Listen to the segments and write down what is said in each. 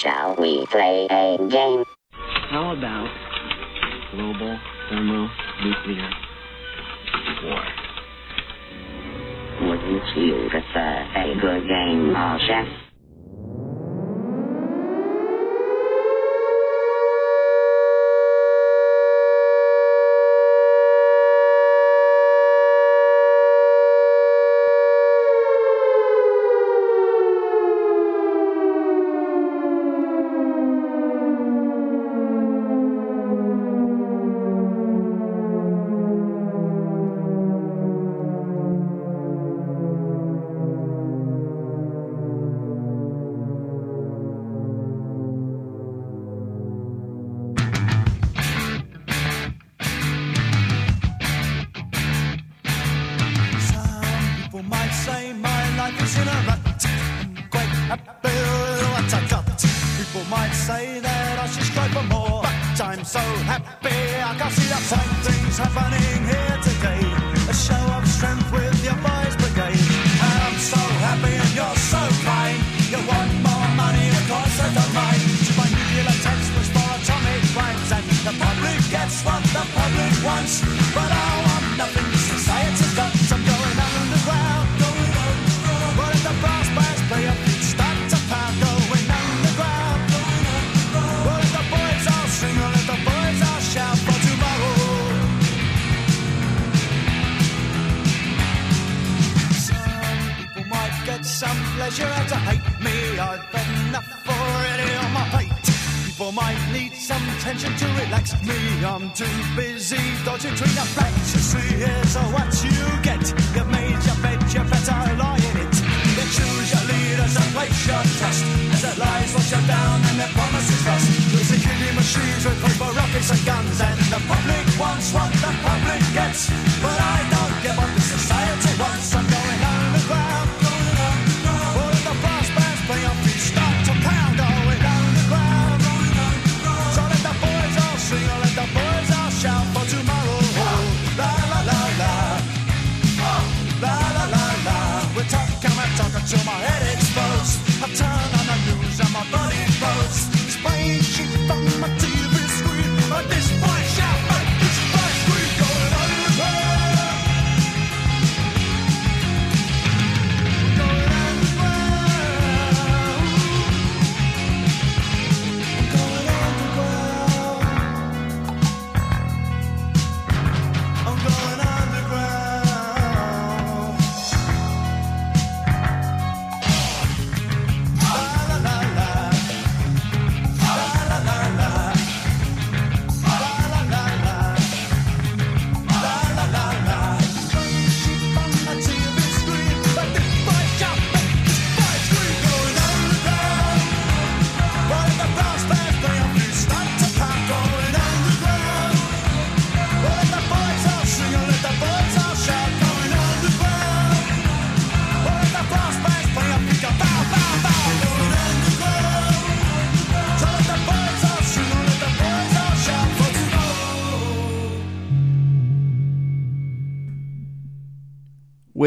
Shall we play a game? How about global thermonuclear war? Wouldn't you prefer uh, a good game of?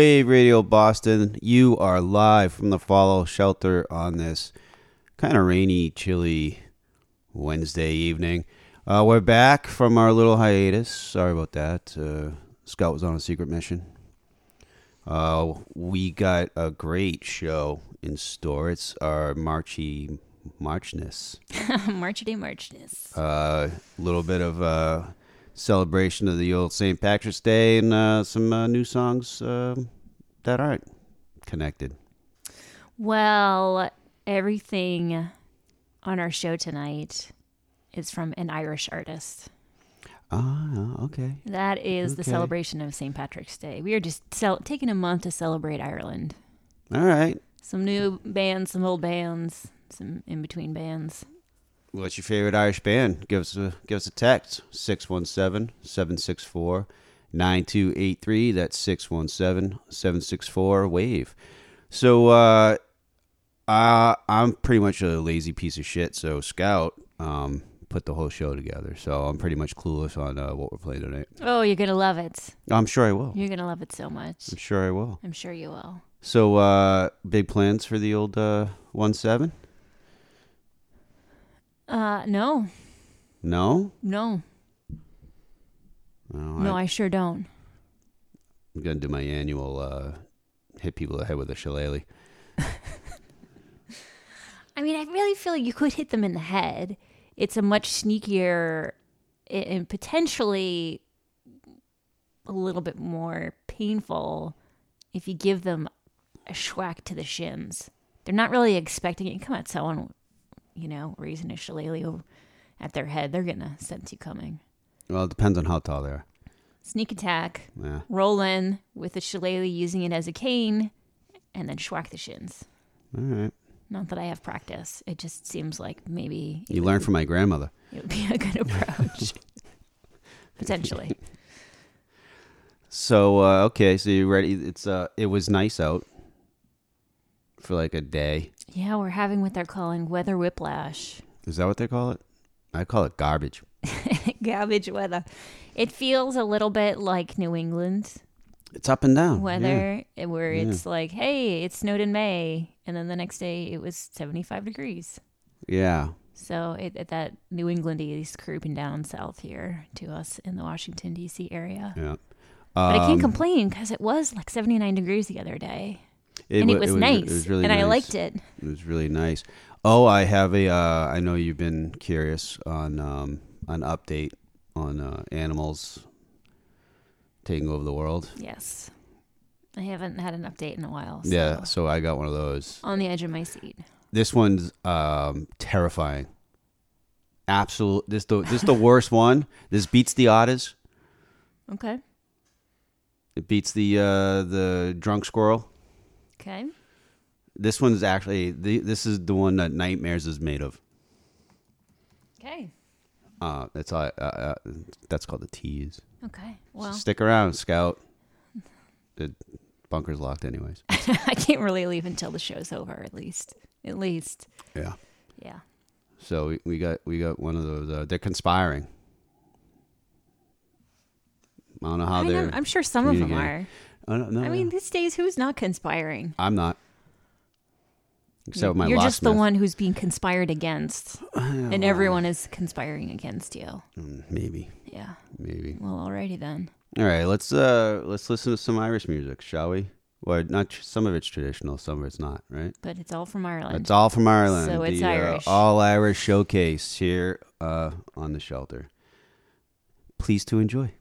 Wave Radio Boston, you are live from the Fallout Shelter on this kind of rainy, chilly Wednesday evening. Uh, we're back from our little hiatus. Sorry about that. Uh, Scout was on a secret mission. Uh, we got a great show in store. It's our Marchy Marchness. Marchity Marchness. A uh, little bit of uh, celebration of the old St. Patrick's Day and uh, some uh, new songs uh, that aren't connected. Well, everything on our show tonight is from an Irish artist. Ah, okay. That is the celebration of St. Patrick's Day. We are just cel- taking a month to celebrate Ireland. All right. Some new bands, some old bands, some in between bands. What's your favorite Irish band? Give us a give us a text 617-764-9283. That's 617-764 wave. So uh uh, I'm pretty much a lazy piece of shit. So Scout um, put the whole show together. So I'm pretty much clueless on uh, what we're playing tonight. Oh, you're gonna love it. I'm sure I will. You're gonna love it so much. I'm sure I will. I'm sure you will. So uh, big plans for the old uh, one seven. Uh, no, No? no, Oh, no, I, I sure don't. I'm going to do my annual uh, hit people in the head with a shillelagh. I mean, I really feel like you could hit them in the head. It's a much sneakier and potentially a little bit more painful if you give them a schwack to the shins. They're not really expecting it. Come at someone, you know, raising a shillelagh at their head. They're gonna sense you coming. Well, it depends on how tall they are. Sneak attack, Yeah. roll in with the shillelagh using it as a cane, and then schwack the shins. All right. Not that I have practice. It just seems like maybe You learn from my grandmother. it would be a good approach. Potentially. So uh, okay, so you ready? It's uh, it was nice out for like a day. Yeah, we're having what they're calling weather whiplash. Is that what they call it? I call it garbage. Garbage weather. It feels a little bit like New England It's up and down. weather, eh, where Yeah. it's like, hey, it snowed in May, and then the next day it was 75 degrees. Yeah. So it, it, that New England is creeping down south here to us in the Washington, D.C. area. Yeah. But I can't Um, complain because it was like 79 degrees the other day. And wa- it was nice. It was really and I liked it. It was really nice. Oh, I have a. Uh, I know you've been curious on um, an update on uh, animals taking over the world. Yes. I haven't had an update in a while. So Yeah, so I got one of those. On the edge of my seat. This one's um, terrifying. Absolute. This the this the worst one. This beats the otters. Okay. It beats the uh, the drunk squirrel. Okay. This one's actually the, this is the one that nightmares is made of. Okay. Uh, that's all. Uh, uh, that's called the tease. Okay. Well, Stick around, Scout. The bunker's locked, anyways. I can't really leave until the show's over. At least. At least. Yeah. Yeah. So we, we got we got one of those. Uh, they're conspiring. I don't know how I they're. know, I'm sure some of them are. I don't. I mean, these days, who's not conspiring? I'm not. Except my You're just the one who's being conspired against, and everyone is conspiring against you. Mm, Maybe, Yeah. maybe. Well, alrighty then. All right, let's uh let's listen to some Irish music, shall we? Well, not tr- some of it's traditional, some of it's not, right? But it's all from Ireland. It's all from Ireland. So it's the, uh, Irish. all Irish showcase here uh, on the shelter. Please to enjoy.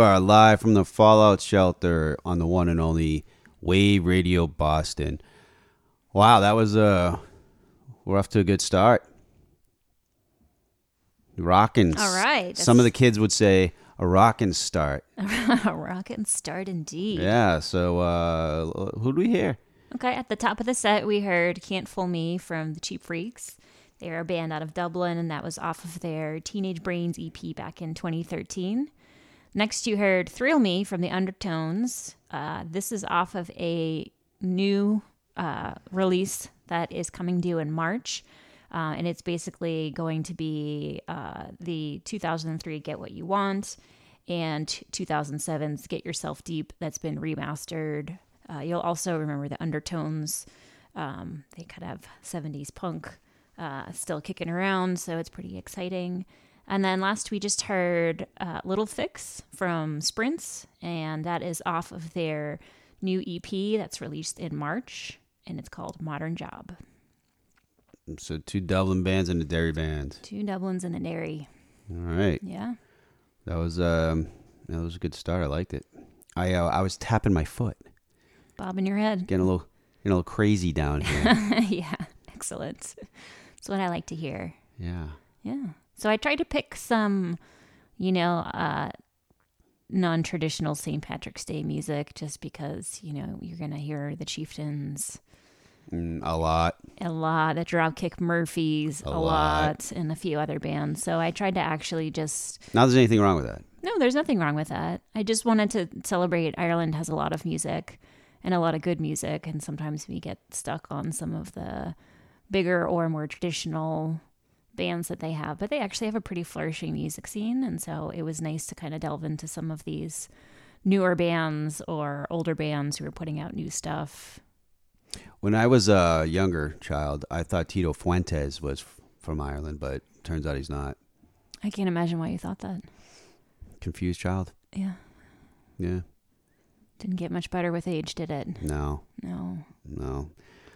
You are live from the Fallout Shelter on the one and only Wave Radio Boston. Wow, that was uh we're off to a good start. Rockin'. All right, Some of the kids would say a rockin' start. A rocket start indeed. Yeah, so uh who do we hear? Okay, at the top of the set, we heard Can't Fool Me from the Cheap Freaks. They're a band out of Dublin, and that was off of their Teenage Brains EP back in 2013. Next, you heard Thrill Me from the Undertones. Uh, this is off of a new uh, release that is coming due in March. Uh, and it's basically going to be uh, the 2003 Get What You Want and 2007's Dig Yourself Deep that's been remastered. Uh, you'll also remember the undertones. Um, they kind of have 70s punk uh, still kicking around, so it's pretty exciting. And then last we just heard uh, Little Fix from Sprints, and that is off of their new EP that's released in March, and it's called Modern Job. So two Dublin bands and a Derry band. Two Dublins and a Derry. All right. Yeah. That was um that was a good start. I liked it. I uh, I was tapping my foot. Bobbing your head. Getting a little getting a little crazy down here. yeah. Excellent. That's what I like to hear. yeah. Yeah. So I tried to pick some, you know, uh, non traditional St. Patrick's Day music just because, you know, you're going to hear the Chieftains Mm, a lot. a lot. The Dropkick Murphys, a, lot. lot. and a few other bands. So I tried to actually just Not there's anything wrong with that. no, there's nothing wrong with that. I just wanted to celebrate. Ireland has a lot of music and a lot of good music, and sometimes we get stuck on some of the bigger or more traditional bands that they have. But they actually have a pretty flourishing music scene, and so it was nice to kind of delve into some of these newer bands or older bands who are putting out new stuff. When I was a younger child, I thought Tito Fuentes was from Ireland, but turns out he's not. I can't imagine why you thought that. Confused child? Yeah. Yeah. Didn't get much better with age, did it? No, No. no.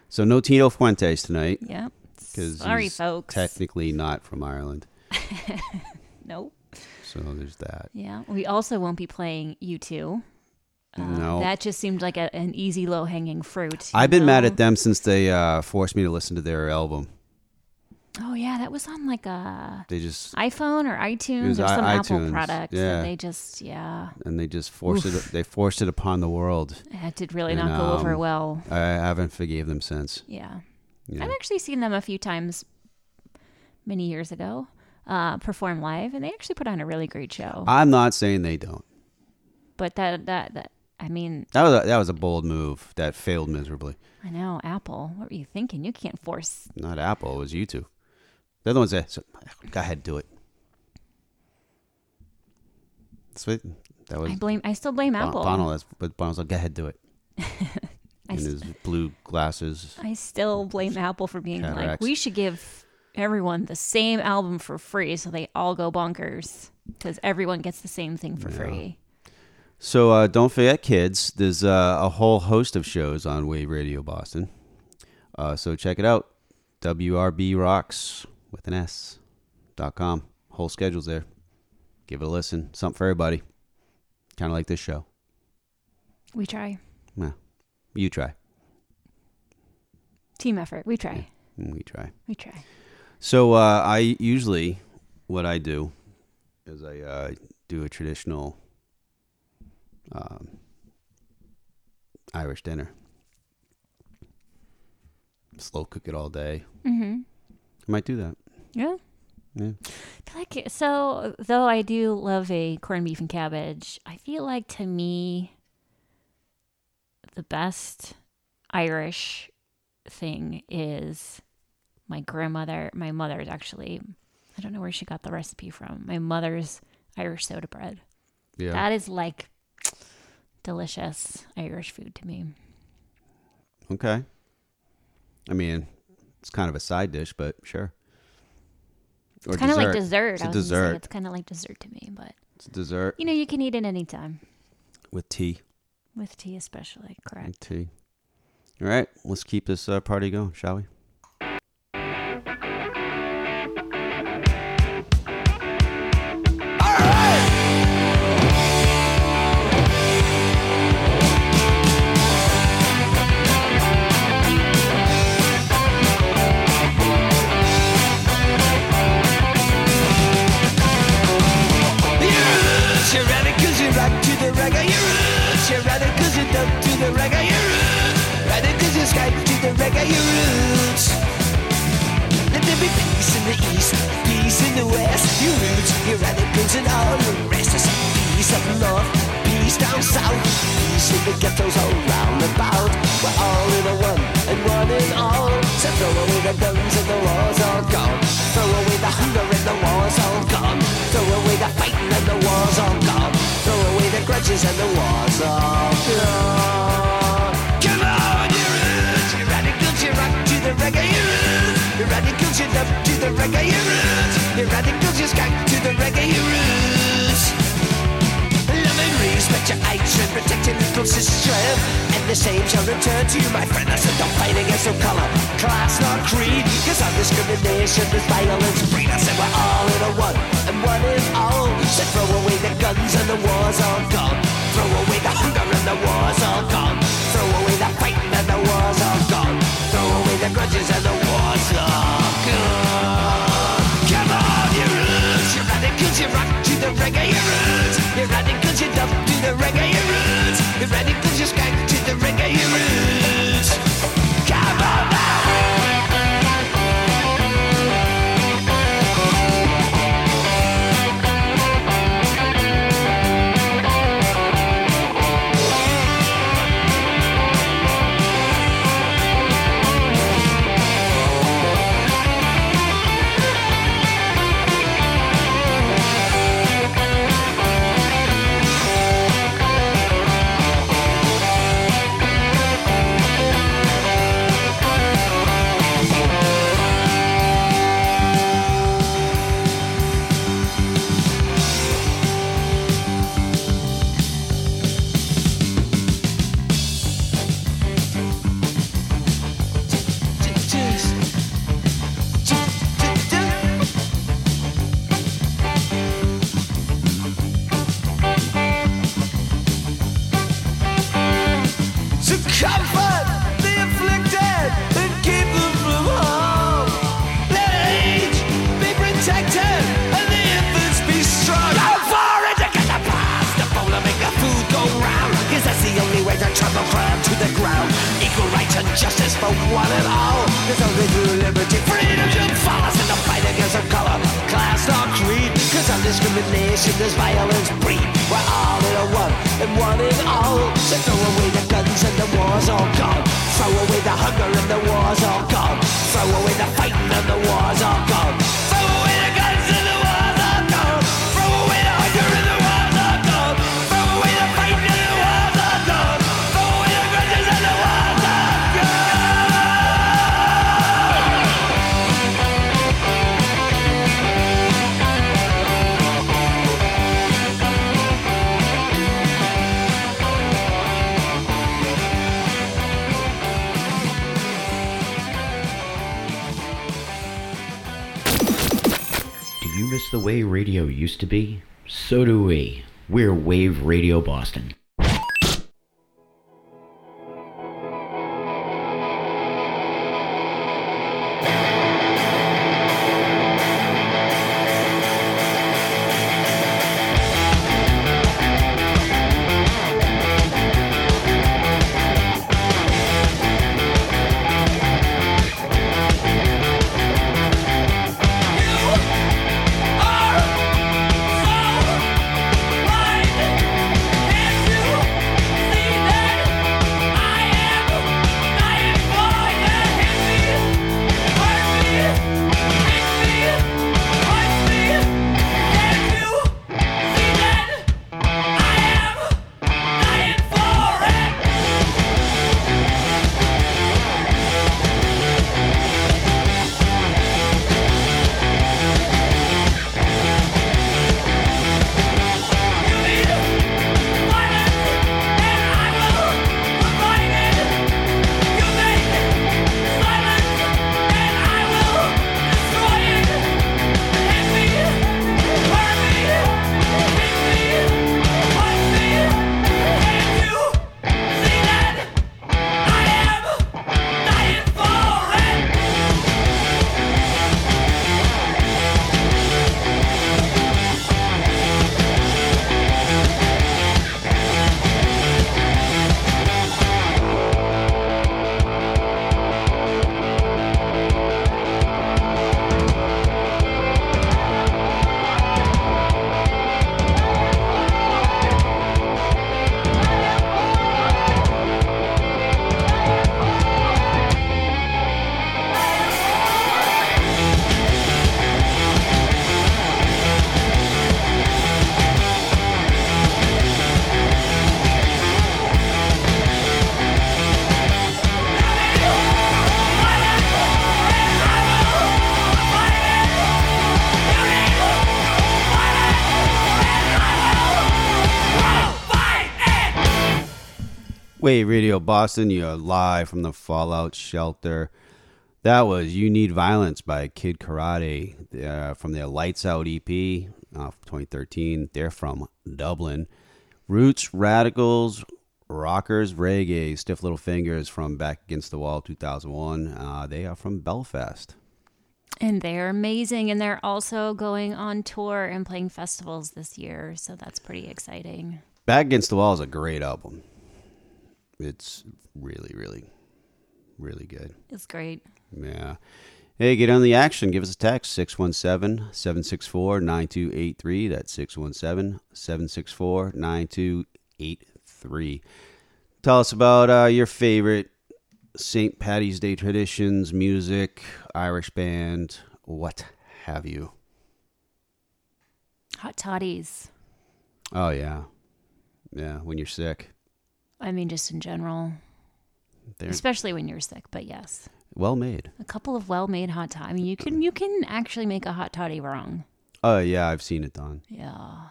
So no Tito Fuentes tonight Yep. Because Sorry, folks. technically not from Ireland. nope. So there's that. Yeah. We also won't be playing U2. Uh, No. That just seemed like a, an easy, low hanging fruit. I've been mad at them since they uh, forced me to listen to their album. Oh, yeah. That was on like a They just iPhone or iTunes or i- some Apple product. yeah. That they just, yeah. and they just forced it. They forced it upon the world. It did really And, not go over um, well. I haven't forgave them since. Yeah. I've actually seen them a few times many years ago uh, perform live, and they actually put on a really great show. I'm not saying they don't. but that, that, that, I mean, That was a, that was a bold move that failed miserably. I know, Apple, what were you thinking? You can't force. Not Apple. It was U2. They're the ones that so, go ahead, do it. Sweet. That was I blame, I still blame Bon- Apple. Bono. That's but Bono's like, go ahead, do it. I In his blue glasses. I still blame Apple for being like, we should give everyone the same album for free so they all go bonkers because everyone gets the same thing for free. So uh, don't forget, kids. There's uh, a whole host of shows on Wave Radio Boston. Uh, so check it out. WRB Rocks with an S dot com. Whole schedule's there. Give it a listen. Something for everybody. Kind of like this show. We try. Well, you try. Team effort. We try. and We try. We try. So uh, I usually what I do is I uh, do a traditional um, Irish dinner. Slow cook it all day. Mm-hmm. I might do that. Yeah. Yeah. Like so though I do love a corned beef and cabbage, I feel like to me the best Irish thing is my grandmother, my mother's actually I don't know where she got the recipe from. My mother's Irish soda bread. Yeah. That is like delicious Irish food to me. okay. I mean, it's kind of a side dish, but sure. Or It's kind of like dessert. It's I was gonna say dessert. it's kind of like dessert to me, but It's a dessert you know, you can eat it anytime with tea. With tea, especially. Correct. And tea. All right, let's keep this uh, party going, shall we? The west. Your roots. Your radicals and all the rest. There's peace up north, peace down south. Peace in the ghettos all round about. We're all in a one and one in all. So throw away the guns and the war's all gone. Throw away the hunger and the war's all gone. Throw away the fighting and the war's all gone. Throw away the grudges and the war's all gone. Radicals, you dub to the reggae, roots. You radicals, you skank to the reggae, roots. Love and respect your action, protect your little sister. And the same shall return to you, my friend. I said, don't fight against no color, class, nor creed. Cause our discrimination is violence breed. I said, we're all in a one, and one in all. Said, throw away the guns and the war's all gone. Used to be? So do we. We're Wave Radio Boston. Wave Radio Boston, you're live from the Fallout Shelter. That was You Need Violence by Kid Karate uh, from their Lights Out EP uh, 2013. They're from Dublin. Roots, Radicals, Rockers, Reggae, Stiff Little Fingers from Back Against the Wall 2001. Uh, they are from Belfast. And they're amazing. And they're also going on tour and playing festivals this year. So that's pretty exciting. Back Against the Wall is a great album. It's really, really, really good. It's great. Yeah. Hey, get on the action. Give us a text 617 764 9283. That's 617 764 9283. Tell us about uh, your favorite St. Patty's Day traditions, music, Irish band, what have you. Hot toddies. Oh, yeah. Yeah, when you're sick. I mean, just in general, They're especially when you're sick. But yes, well made. a couple of well-made hot toddy. I mean, you can you can actually make a hot toddy wrong. Oh, yeah, I've seen it done. Yeah.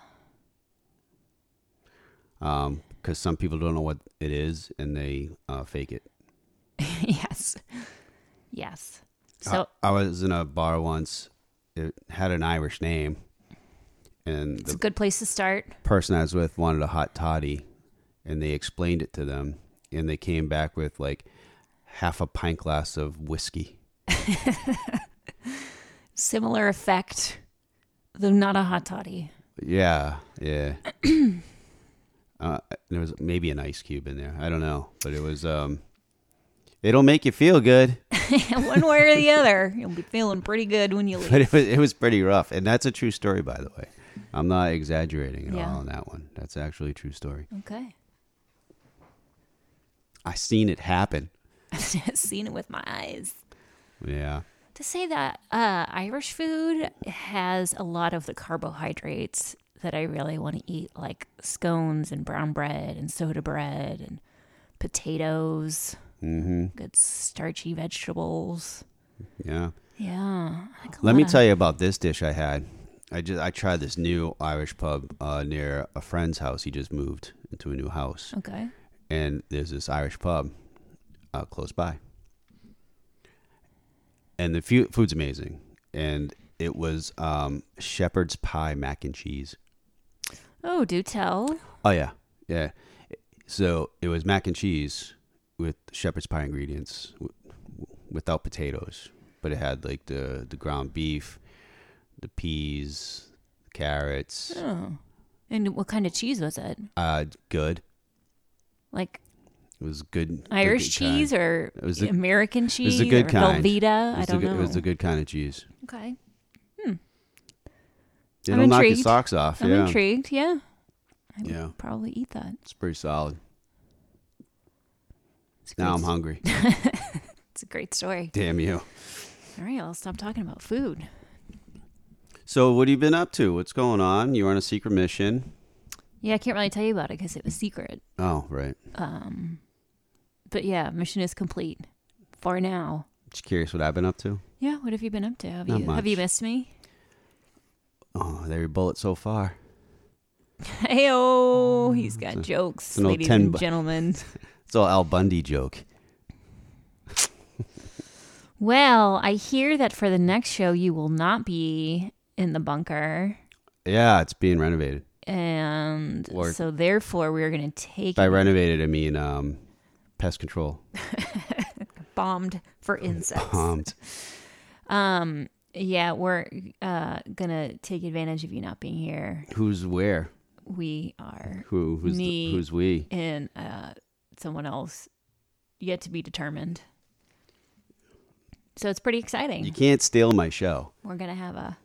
Um, because some people don't know what it is and they uh, fake it. yes. Yes. So I, I was in a bar once. It had an Irish name, and it's a good place to start. person I was with wanted a hot toddy, and they explained it to them, and they came back with like half a pint glass of whiskey. Similar effect, though not a hot toddy. Yeah, yeah. uh, there was maybe an ice cube in there. I don't know, but it was um, It'll make you feel good, One way or the other, you'll be feeling pretty good when you leave. but it was, it was pretty rough. And that's a true story, by the way. I'm not exaggerating at Yeah. all on that one. That's actually a true story. Okay. I seen it happen. I've seen it with my eyes. Yeah. To say that uh, Irish food has a lot of the carbohydrates that I really want to eat, like scones and brown bread and soda bread and potatoes, Mm-hmm. good starchy vegetables. Yeah. Yeah. Like Let me of- tell you about this dish I had. I just I tried this new Irish pub uh, near a friend's house. He just moved into a new house, Okay. And there's this Irish pub uh, close by, and the fu- food's amazing. And it was um, shepherd's pie mac and cheese. Oh, do tell. Oh yeah, yeah. So it was mac and cheese with shepherd's pie ingredients, w- without potatoes, but it had like the the ground beef, the peas, carrots. Oh. And what kind of cheese was it? Uh, good. Like It was good. Irish good kind. cheese or It was the- American It cheese? was the good kind. Velveeta? It I don't good- know. It was the good kind of cheese. Okay. Hmm. It'll I'm knock your intrigued. socks off. I'm yeah. intrigued. Yeah. I would Yeah. probably eat that. It's pretty solid. It's Now I'm hungry. It's a great story. Damn you. All right, I'll stop talking about food. So what have you been up to? What's going on? You're on a secret mission. Yeah, I can't really tell you about it because it was secret. Oh, right. Um, but yeah, mission is complete for now. Just curious what I've been up to. Yeah, what have you been up to? Have Not you have you missed me? Oh, there your bullet so far. Hey oh, he's got jokes, an old ladies 10 and bu- gentlemen. It's all Al Bundy joke. Well, I hear that for the next show you will not be in the bunker, Yeah, it's being renovated. And Or- so therefore we're going to take By renovated, I mean um, pest control. bombed for insects. Pumped. Um, yeah, we're uh gonna take advantage of you not being here. Who's where? We are Who? Who's Me. the, who's we? in uh someone else yet to be determined. So it's pretty exciting. You can't steal my show. We're gonna have a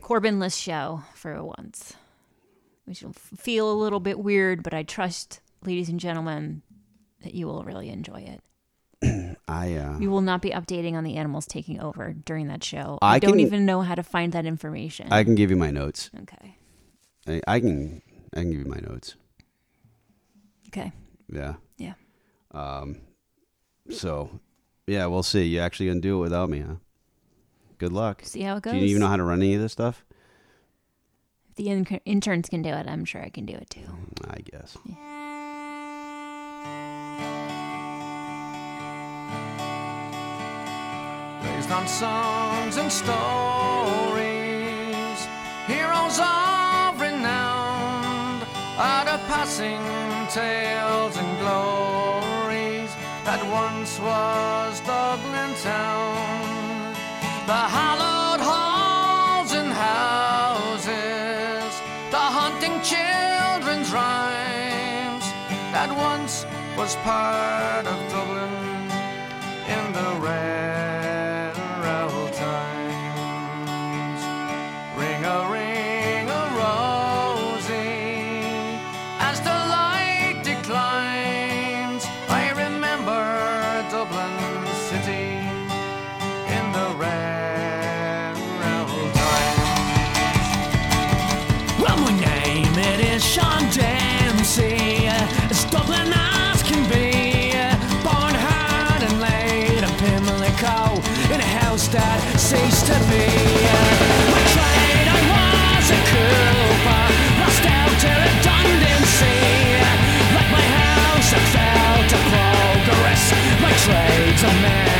Corbinless show for once, which will feel a little bit weird, but I trust, ladies and gentlemen, that you will really enjoy it. I uh, We will not be updating on the animals taking over during that show. I, I don't can- even know how to find that information. I can give you my notes. okay. I, I can I can give you my notes. Okay. Yeah. Yeah. Um. So, yeah, we'll see. You actually gonna do it without me, huh? Good luck. See how it goes. Do you even know how to run any of this stuff? If the in- interns can do it, I'm sure I can do it too. I guess. Based on songs and stories, heroes of renown are passing tales and glories that once was Dublin town. The hallowed that once was part of My trade's a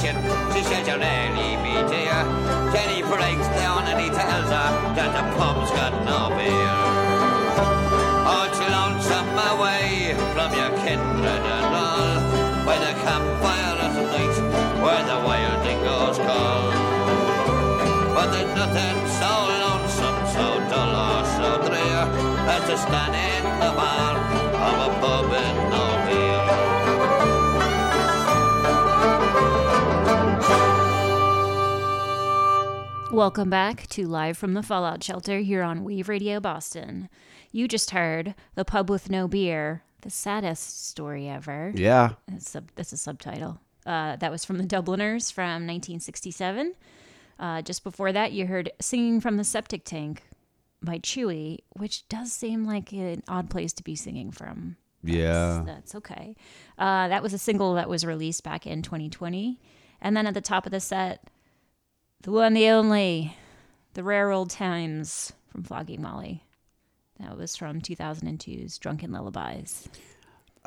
kitchen, she says, "You really be dear." Then he breaks down and he tells her that the pub's got no beer. Oh, it's lonesome away from your kindred and all, by the campfire at night, where the wild dingoes call. But there's nothing so lonesome, so dull or so drear, as to stand in the bar of a pub with no Welcome back to Live from the Fallout Shelter here on Wave Radio Boston. You just heard The Pub with No Beer, the saddest story ever. Yeah. That's, sub- that's a subtitle. Uh, that was from the Dubliners from 1967. Uh, just before that, you heard Singing from the Septic Tank by Chewy, which does seem like an odd place to be singing from. Yeah. That's okay. Uh, that was a single that was released back in 2020. And then at the top of the set, the one, the only, the rare old times from Flogging Molly. That was from 2002's Drunken Lullabies.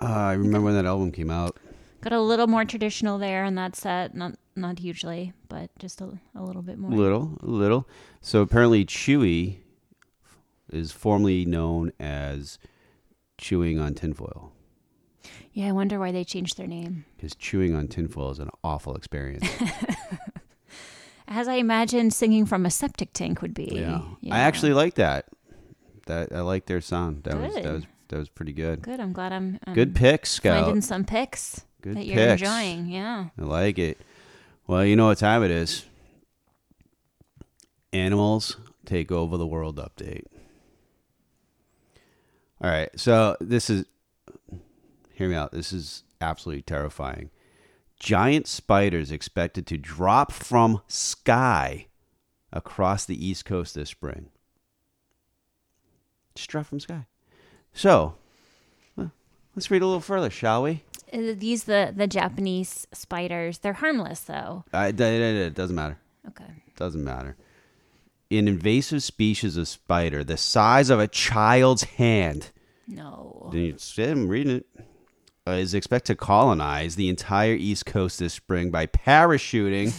Uh, I remember when that album came out. Got a little more traditional there on that set, not not hugely, but just a, a little bit more. Little, a little. So apparently, Chewy is formerly known as chewing on tinfoil Yeah, I wonder why they changed their name. because chewing on tinfoil is an awful experience. As I imagined singing from a septic tank would be. yeah. Yeah. I actually like that. That I like their sound. That was that was that was pretty good. Good. I'm glad I'm, um Good pick, Scout. finding some picks Good that you're enjoying. Yeah. I like it. Well, you know what time it is. Animals take over the world update. All right, so this is hear me out. This is absolutely terrifying. Giant spiders expected to drop from sky across the east coast this spring. Just drop from sky. So, well, let's read a little further, shall we? Uh, These the the Japanese spiders. They're harmless though. Uh, it, it- it doesn't matter. Okay. Doesn't matter. An invasive species of spider the size of a child's hand. No. Then you say, I'm reading it. Uh, is expected to colonize the entire East Coast this spring by parachuting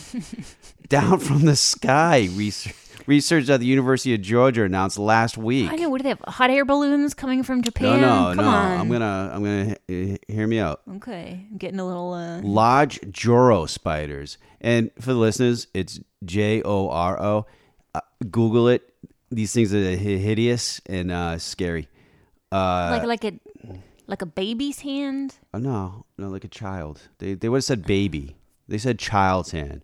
down from the sky. Research, research at the University of Georgia announced last week. I know. What do they have? Hot air balloons coming from Japan? no, Come no. on. I'm gonna, I'm gonna uh, hear me out. Okay. I'm getting a little. Uh, large Joro spiders. And for the listeners, it's J O R O. Uh, Google it. These things are hideous and uh, scary. Uh, like like a like a baby's hand. oh, no, no, like a child. They they would have said baby. They said child's hand.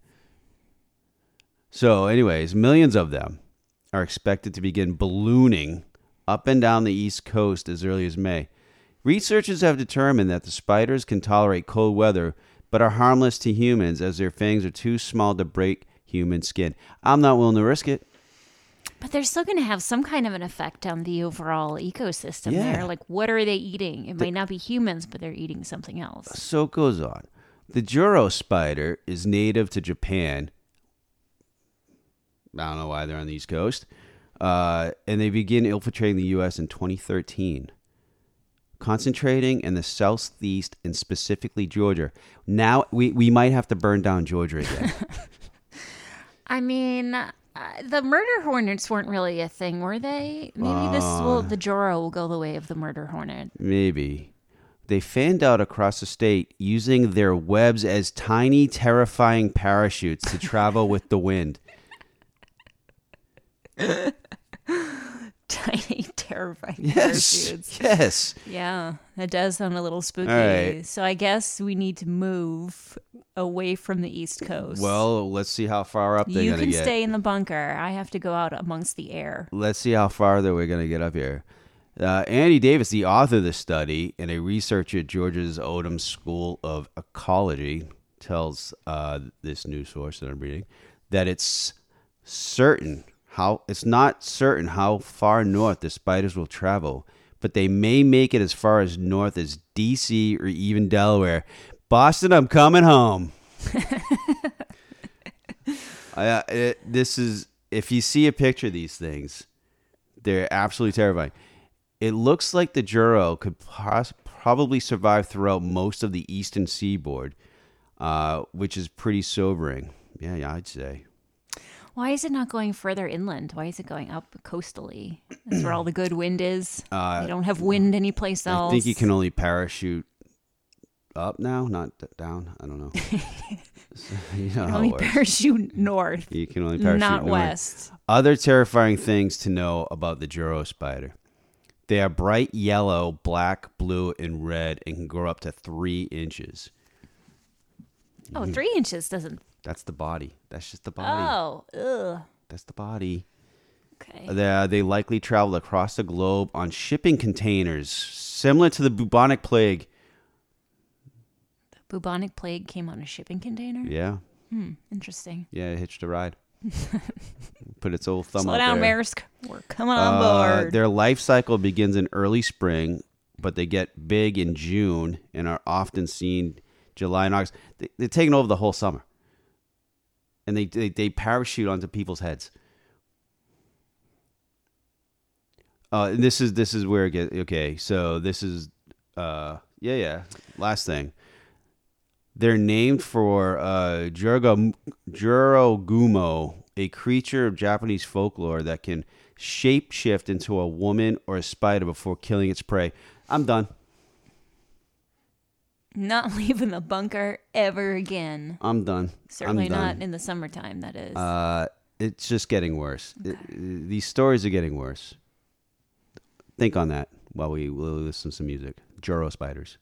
So, anyways, millions of them are expected to begin ballooning up and down the East Coast as early as May. Researchers have determined that the spiders can tolerate cold weather, but are harmless to humans as their fangs are too small to break human skin. I'm not willing to risk it. But they're still going to have some kind of an effect on the overall ecosystem Yeah. there. Like, what are they eating? It might not be humans, but they're eating something else. So it goes on. The Joro spider is native to Japan. I don't know why they're on the East Coast. Uh, and they begin infiltrating the U.S. in 2013, concentrating in the southeast and specifically Georgia. Now we, we might have to burn down Georgia again. I mean, uh, the murder hornets weren't really a thing, were they? Maybe this will the Joro will go the way of the murder hornet. Maybe. They fanned out across the state using their webs as tiny, terrifying parachutes to travel with the wind. Tiny, terrifying Yes. parachutes. Yes. Yeah, that does sound a little spooky. right. So I guess we need to move away from the East Coast. Well, let's see how far up they're you can get. stay in the bunker. I have to go out amongst the air. Let's see how farther we're gonna get up here. Uh, Andy Davis, the author of the study and a researcher at Georgia's Odum School of Ecology, tells uh, this news source that I'm reading that it's certain how it's not certain how far north the spiders will travel, but they may make it as far as north as D.C. or even Delaware. Boston, I'm coming home. Uh, it, this is if you see a picture of these things, they're absolutely terrifying. It looks like the Joro could pos- probably survive throughout most of the eastern seaboard, uh, which is pretty sobering. Yeah, yeah, I'd say. Why is it not going further inland? Why is it going up coastally? That's where all the good wind is. Uh, they don't have wind anyplace else. I think you can only parachute up now, not d- down. I don't know. you know how only parachute north, You can only parachute not north. west. Other terrifying things to know about the Joro spider. They are bright yellow, black, blue, and red and can grow up to three inches. Oh, three inches doesn't. That's the body. That's just the body. Oh, ugh. That's the body. Okay. They, they likely travel across the globe on shipping containers, similar to the bubonic plague. The bubonic plague came on a shipping container. Yeah, Hmm. Interesting. yeah, it hitched a ride. Put its old thumb Slow down, there. Maersk. We're coming on Uh, board. Their life cycle begins in early spring, but they get big in June and are often seen July and August. They, they're taking over the whole summer, and they, they they parachute onto people's heads. Uh, this is this is where it gets okay. So this is uh yeah yeah last thing. They're named for uh, Jorogumo, a creature of Japanese folklore that can shapeshift into a woman or a spider before killing its prey. I'm done. Not leaving the bunker ever again. I'm done. Certainly I'm done. not in the summertime. That is. Uh, it's just getting worse. It- these stories are getting worse. Think on that while we listen to some music. Joro spiders.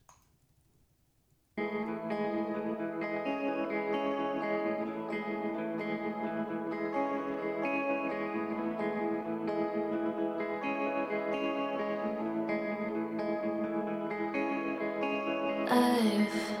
I've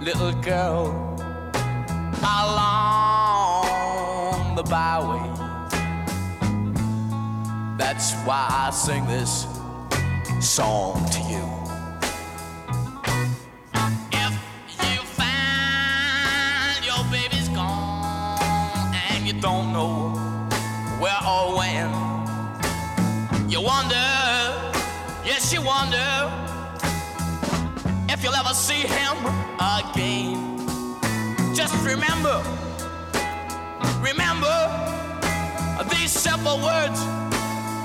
little girl along the byway. That's why I sing this song to you. Remember, remember these simple words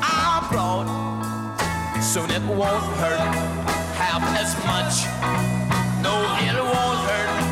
I brought. Soon it won't hurt half as much. No, it won't hurt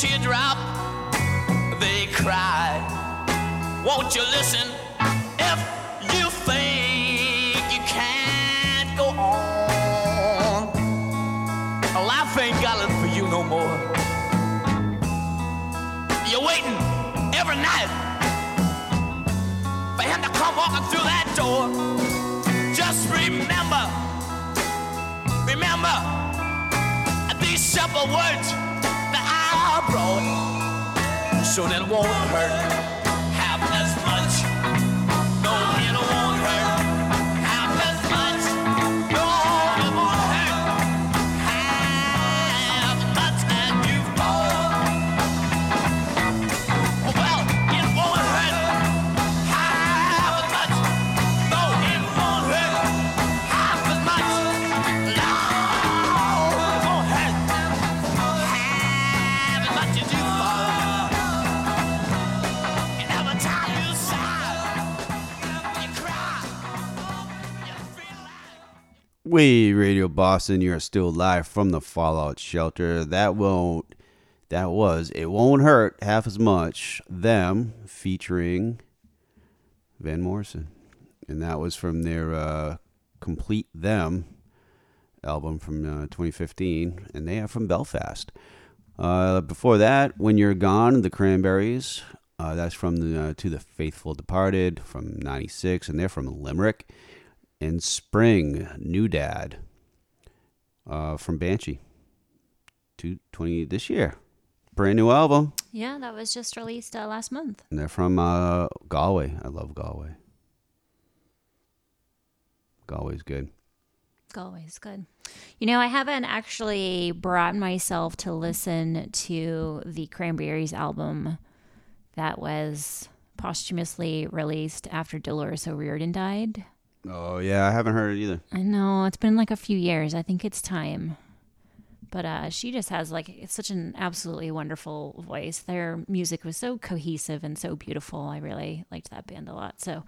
teardrop they cry. Won't you listen if you think you can't go on? Life ain't got it for you no more. You're waiting every night for him to come walking through that door. Just remember, remember these simple words So that it won't hurt We Radio Boston, you're still live from the Fallout Shelter. That won't that was It Won't Hurt Half as Much. Them featuring Van Morrison. And that was from their uh, Complete Them album from uh, 2015. And they are from Belfast. Uh, before that, When You're Gone, The Cranberries. Uh, that's from the uh, To the Faithful Departed from 96. And they're from Limerick. And Spring, New Dad uh, from Banshee. 220 this year. Brand new album. Yeah, that was just released uh, last month. And they're from uh, Galway. I love Galway. Galway's good. Galway's good. You know, I haven't actually brought myself to listen to the Cranberries album that was posthumously released after Dolores O'Riordan died. Oh, yeah. I haven't heard it either. I know it's been like a few years. I think it's time. But uh, she just has like it's such an absolutely wonderful voice. Their music was so cohesive and so beautiful. I really liked that band a lot. So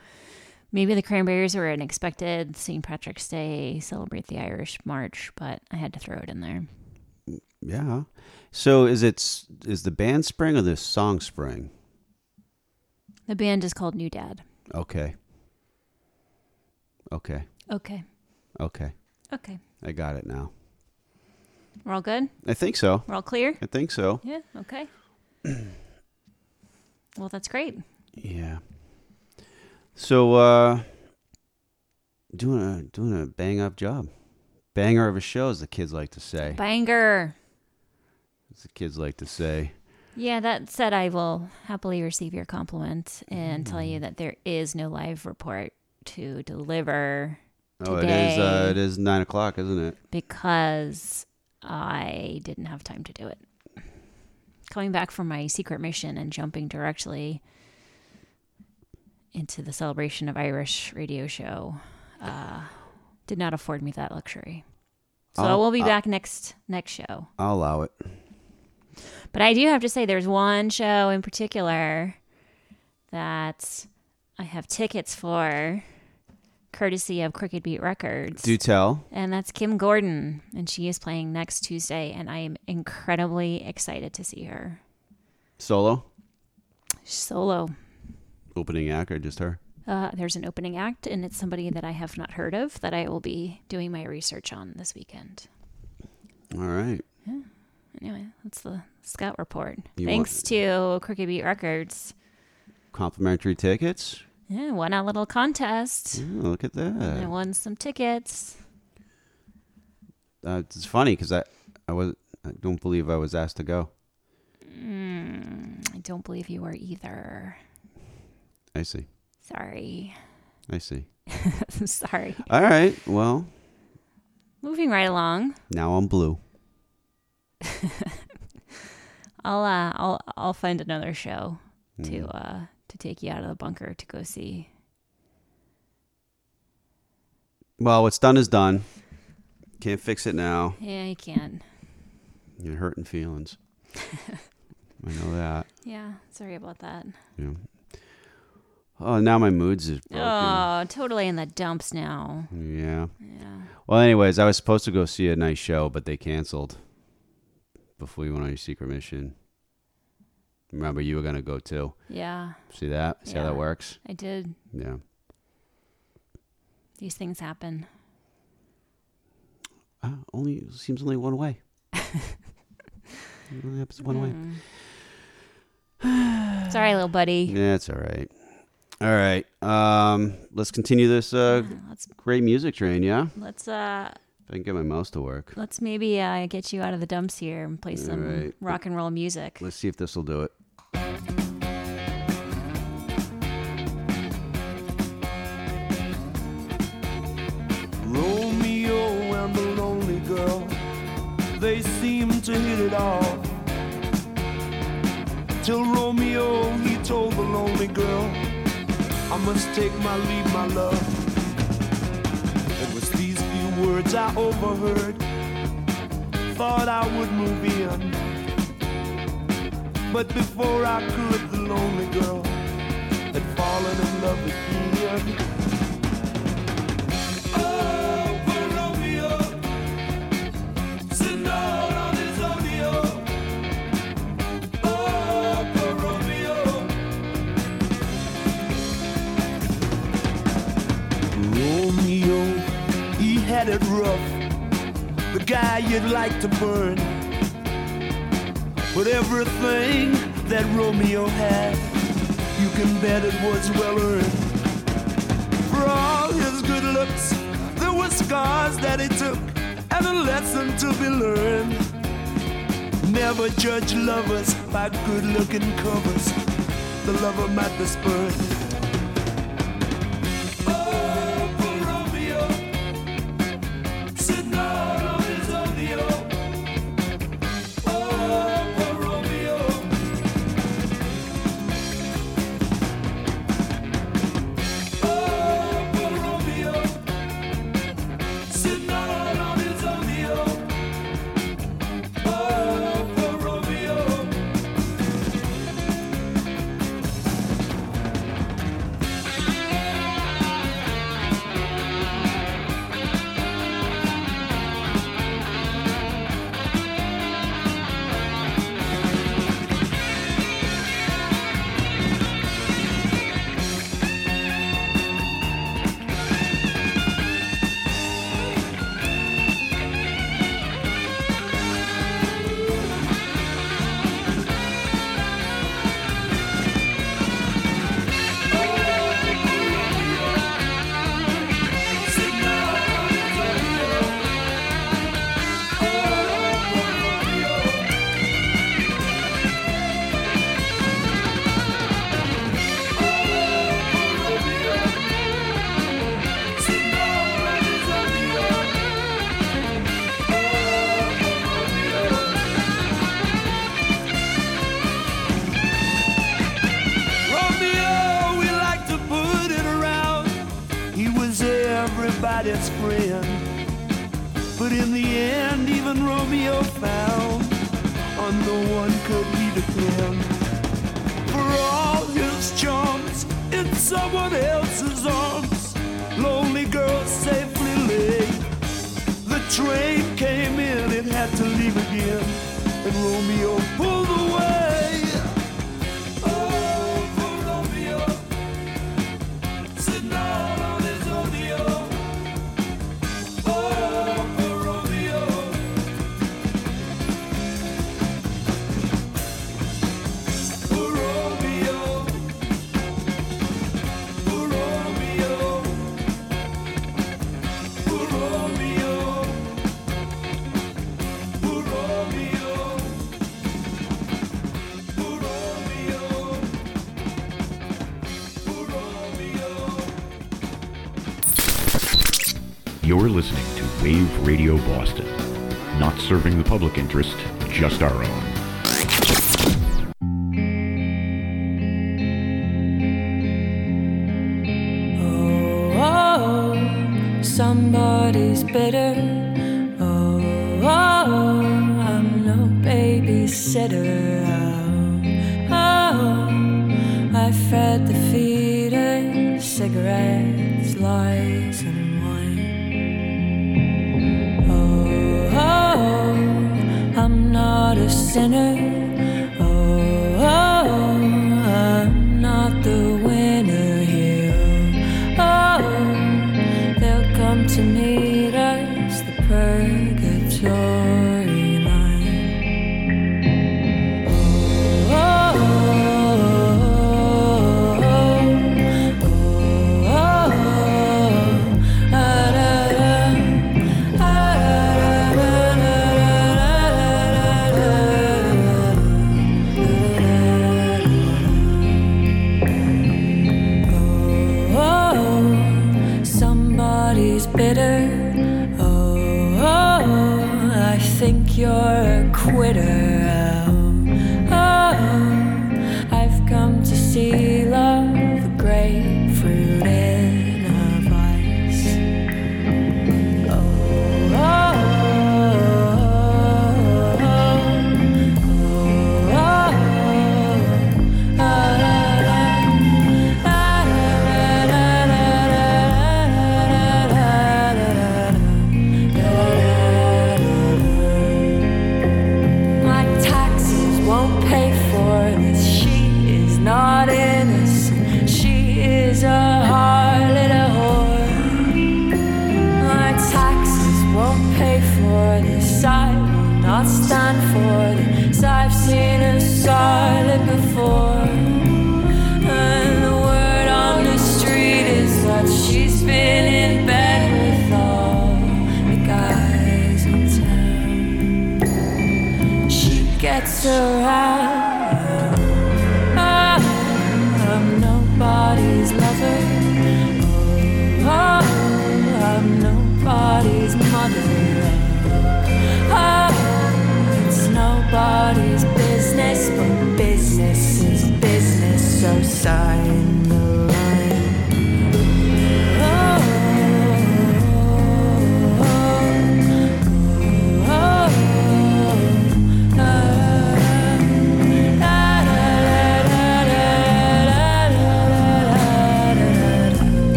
maybe the Cranberries were an expected St. Patrick's Day celebrate the Irish March, but I had to throw it in there. Yeah. So is it is the band Spring or the song Spring? The band is called New Dad. Okay. Okay. Okay. Okay. Okay. I got it now. We're all good? I think so. We're all clear? I think so. Yeah, okay. well, that's great. Yeah. So uh doing a doing a bang up job. Banger of a show as the kids like to say. Banger. As the kids like to say. Yeah, that said, I will happily receive your compliment and tell you that there is no live report to deliver Oh, it is uh it is nine o'clock, isn't it? because I didn't have time to do it. Coming back from my secret mission and jumping directly into the celebration of Irish radio show uh, did not afford me that luxury. So I'll- we'll be I'll- back next next show. I'll allow it. But I do have to say, there's one show in particular that I have tickets for, courtesy of Crooked Beat Records. Do tell. And that's Kim Gordon, and she is playing next Tuesday, and I am incredibly excited to see her Solo? solo. Opening act or just her? Uh, there's an opening act, and it's somebody that I have not heard of that I will be doing my research on this weekend. All right. Anyway, that's the Scout Report. You Thanks to Crooked Beat Records. Complimentary tickets? Yeah, won a little contest. Oh, look at that. I won some tickets. Uh, it's funny because I, I was I don't believe I was asked to go. Mm, I don't believe you were either. I see. Sorry. I see. Sorry. All right. Well, Moving right along. now I'm blue. I'll uh, I'll I'll find another show to Mm. uh to take you out of the bunker to go see. Well, what's done is done. Can't fix it now. Yeah, you can. You're hurting feelings. I know that. Yeah, sorry about that. Yeah. Oh, now my mood's is broken. Oh, totally in the dumps now. Yeah. Yeah. Well, anyways, I was supposed to go see a nice show, but they canceled before you went on your secret mission. Remember, you were gonna go too. Yeah. See that? See how that works? I did. Yeah. These things happen. Uh, only seems only one way. it only happens one way. Mm. Sorry, little buddy. Yeah, it's all right. All right. Um, let's continue this uh, great music train. Yeah. Let's uh If I can get my mouse to work. let's maybe uh get you out of the dumps here and play some right. rock and roll music. Let's see if this will do it. Till Romeo, he told the lonely girl, I must take my leave, my love. It was these few words I overheard, thought I would move in. But before I could, the lonely girl had fallen in love again. Romeo, rough. The guy you'd like to burn. But everything that Romeo had, you can bet it was well earned. For all his good looks, there were scars that he took, and a lesson to be learned. Never judge lovers by good looking covers. The lover might be spurned. Serving the public interest, just our own. Oh, oh, somebody's bitter. Oh, oh, I'm no babysitter. Oh, oh, I fed the feeder cigarettes, sinner.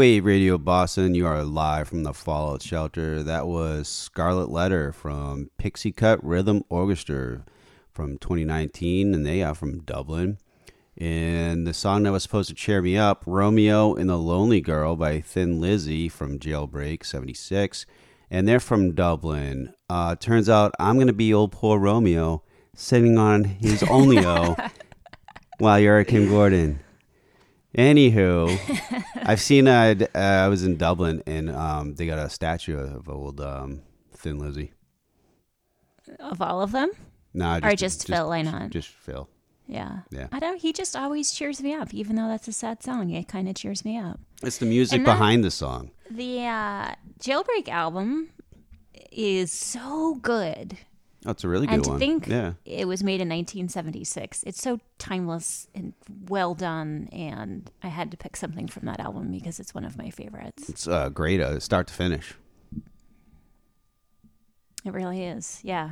Wave Radio Boston, you are live from the Fallout Shelter. That was Scarlet Letter from Pixie Cut Rhythm Orchestra from 2019, and they are from Dublin. And the song that was supposed to cheer me up, Romeo and the Lonely Girl by Thin Lizzy from Jailbreak 76. And they're from Dublin. Uh, turns out I'm going to be old poor Romeo sitting on his only-o while you're at Kim Gordon. Anywho, I've seen. Uh, d- uh, I was in Dublin, and um, they got a statue of old um, Thin Lizzy. Of all of them? No, nah, or just Phil, not? Just Phil. Yeah. Yeah. I don't. He just always cheers me up, even though that's a sad song. It kind of cheers me up. It's the music And behind the song. The uh, Jailbreak album is so good. It's a really good and to think yeah. it was made in 1976. It's so timeless and well done, and I had to pick something from that album because it's one of my favorites. It's uh, great, uh, start to finish. It really is. Yeah.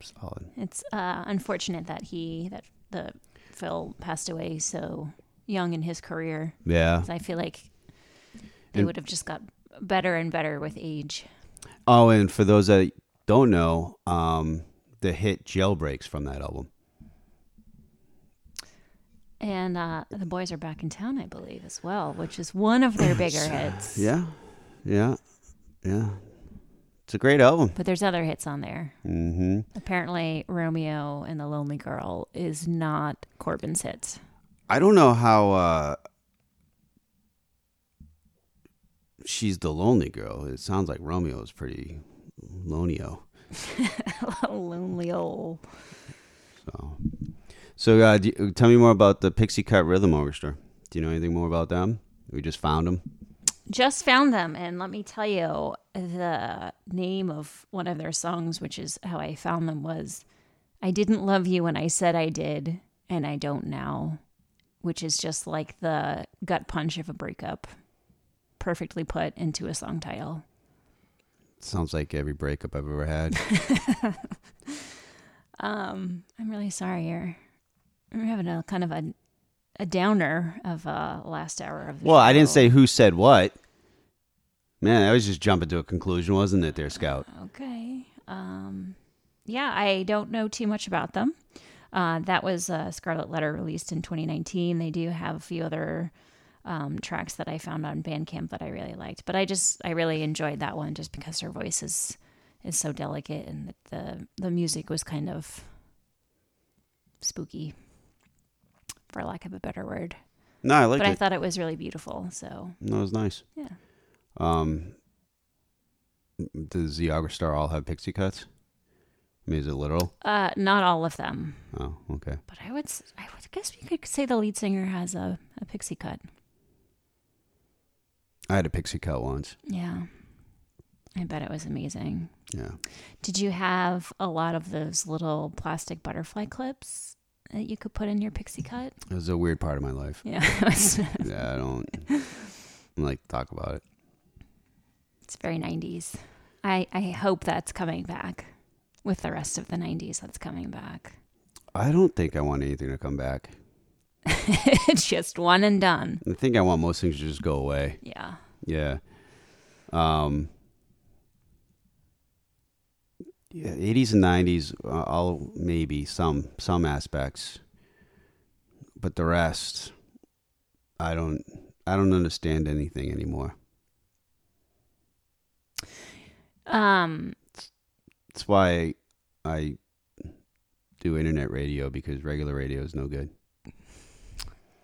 Solid. It's uh, unfortunate that he that the Phil passed away so young in his career. Yeah. I feel like they And- would have just got better and better with age. Oh, and for those that don't know, um, the hit "Jailbreaks" from that album. And uh, the boys are back in town, I believe, as well, which is one of their bigger hits. Yeah, yeah, yeah. It's a great album. But there's other hits on there. Mm-hmm. Apparently, Romeo and the Lonely Girl is not Corbin's hits. I don't know how uh, she's the lonely girl. It sounds like Romeo is pretty lonely-o. Lonely old. So, so uh, do tell me more about the Pixie Cut Rhythm Orchestra. Do you know anything more about them? We just found them. Just found them, and let me tell you, the name of one of their songs, which is how I found them, was I Didn't Love You When I Said I Did, and I Don't Now, which is just like the gut punch of a breakup, perfectly put into a song title. Sounds like every breakup I've ever had. Um, I'm really sorry you're, you're having a kind of a, a downer of uh, last hour of the well, I didn't say who said what. Man, I was just jumping to a conclusion, wasn't it, there, Scout? Okay. Um, yeah, I don't know too much about them. Uh, that was uh, Scarlet Letter released in 2019. They do have a few other um, tracks that I found on Bandcamp that I really liked, but I just I really enjoyed that one just because her voice is is so delicate and the the music was kind of spooky, for lack of a better word. No, I liked but I thought it was really beautiful. So No, it was nice. Yeah. Um, does the orchestra all have pixie cuts? I mean, is it literal? uh, not all of them. Oh, okay. But I would, I would guess we could say the lead singer has a, a pixie cut. I had a pixie cut once. Yeah. I bet it was amazing. Yeah. Did you have a lot of those little plastic butterfly clips that you could put in your pixie cut? It was a weird part of my life. Yeah. yeah, I don't, like to talk about it. it's very 90s. I, I hope that's coming back with the rest of the 90s that's coming back. I don't think I want anything to come back. it's just one and done. I think I want most things to just go away. Yeah. Yeah. Um. Yeah, eighties and nineties, uh, all maybe some some aspects, but the rest, I don't I don't understand anything anymore. Um, That's why I do internet radio because regular radio is no good.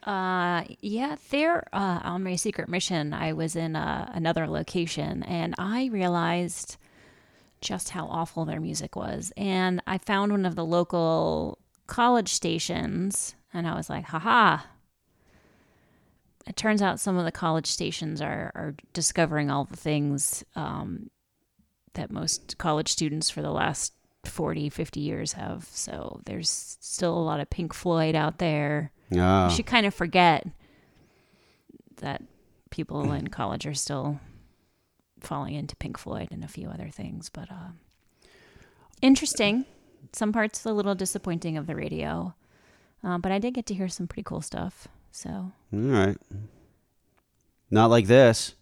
Uh, yeah, there uh, on my secret mission, I was in uh, another location and I realized just how awful their music was. And I found one of the local college stations and I was like, haha. It turns out some of the college stations are, are discovering all the things um, that most college students for the last 40, 50 years have. So there's still a lot of Pink Floyd out there. Ah. You should kind of forget that people in college are still falling into Pink Floyd and a few other things. But uh, interesting. Some parts a little disappointing of the radio. Uh, but I did get to hear some pretty cool stuff. So All right. Not like this.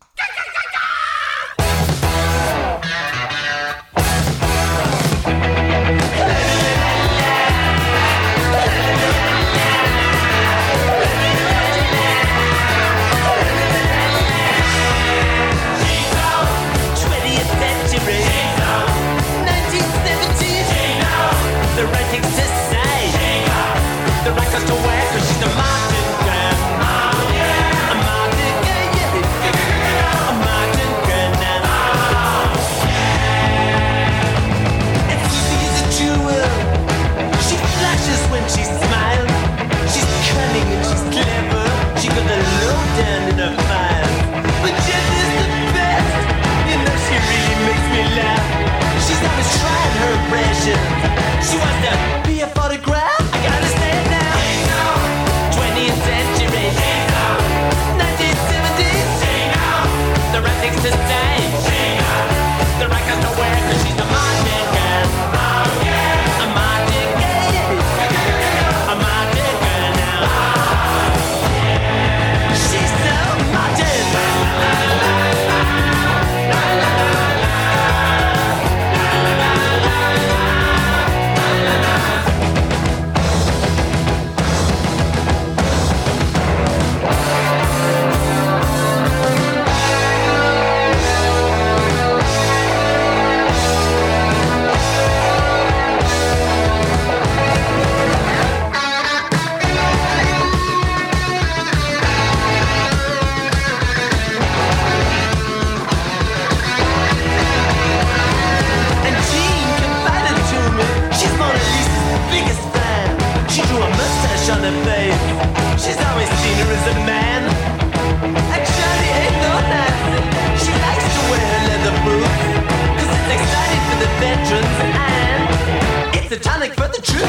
satanic, for the truth.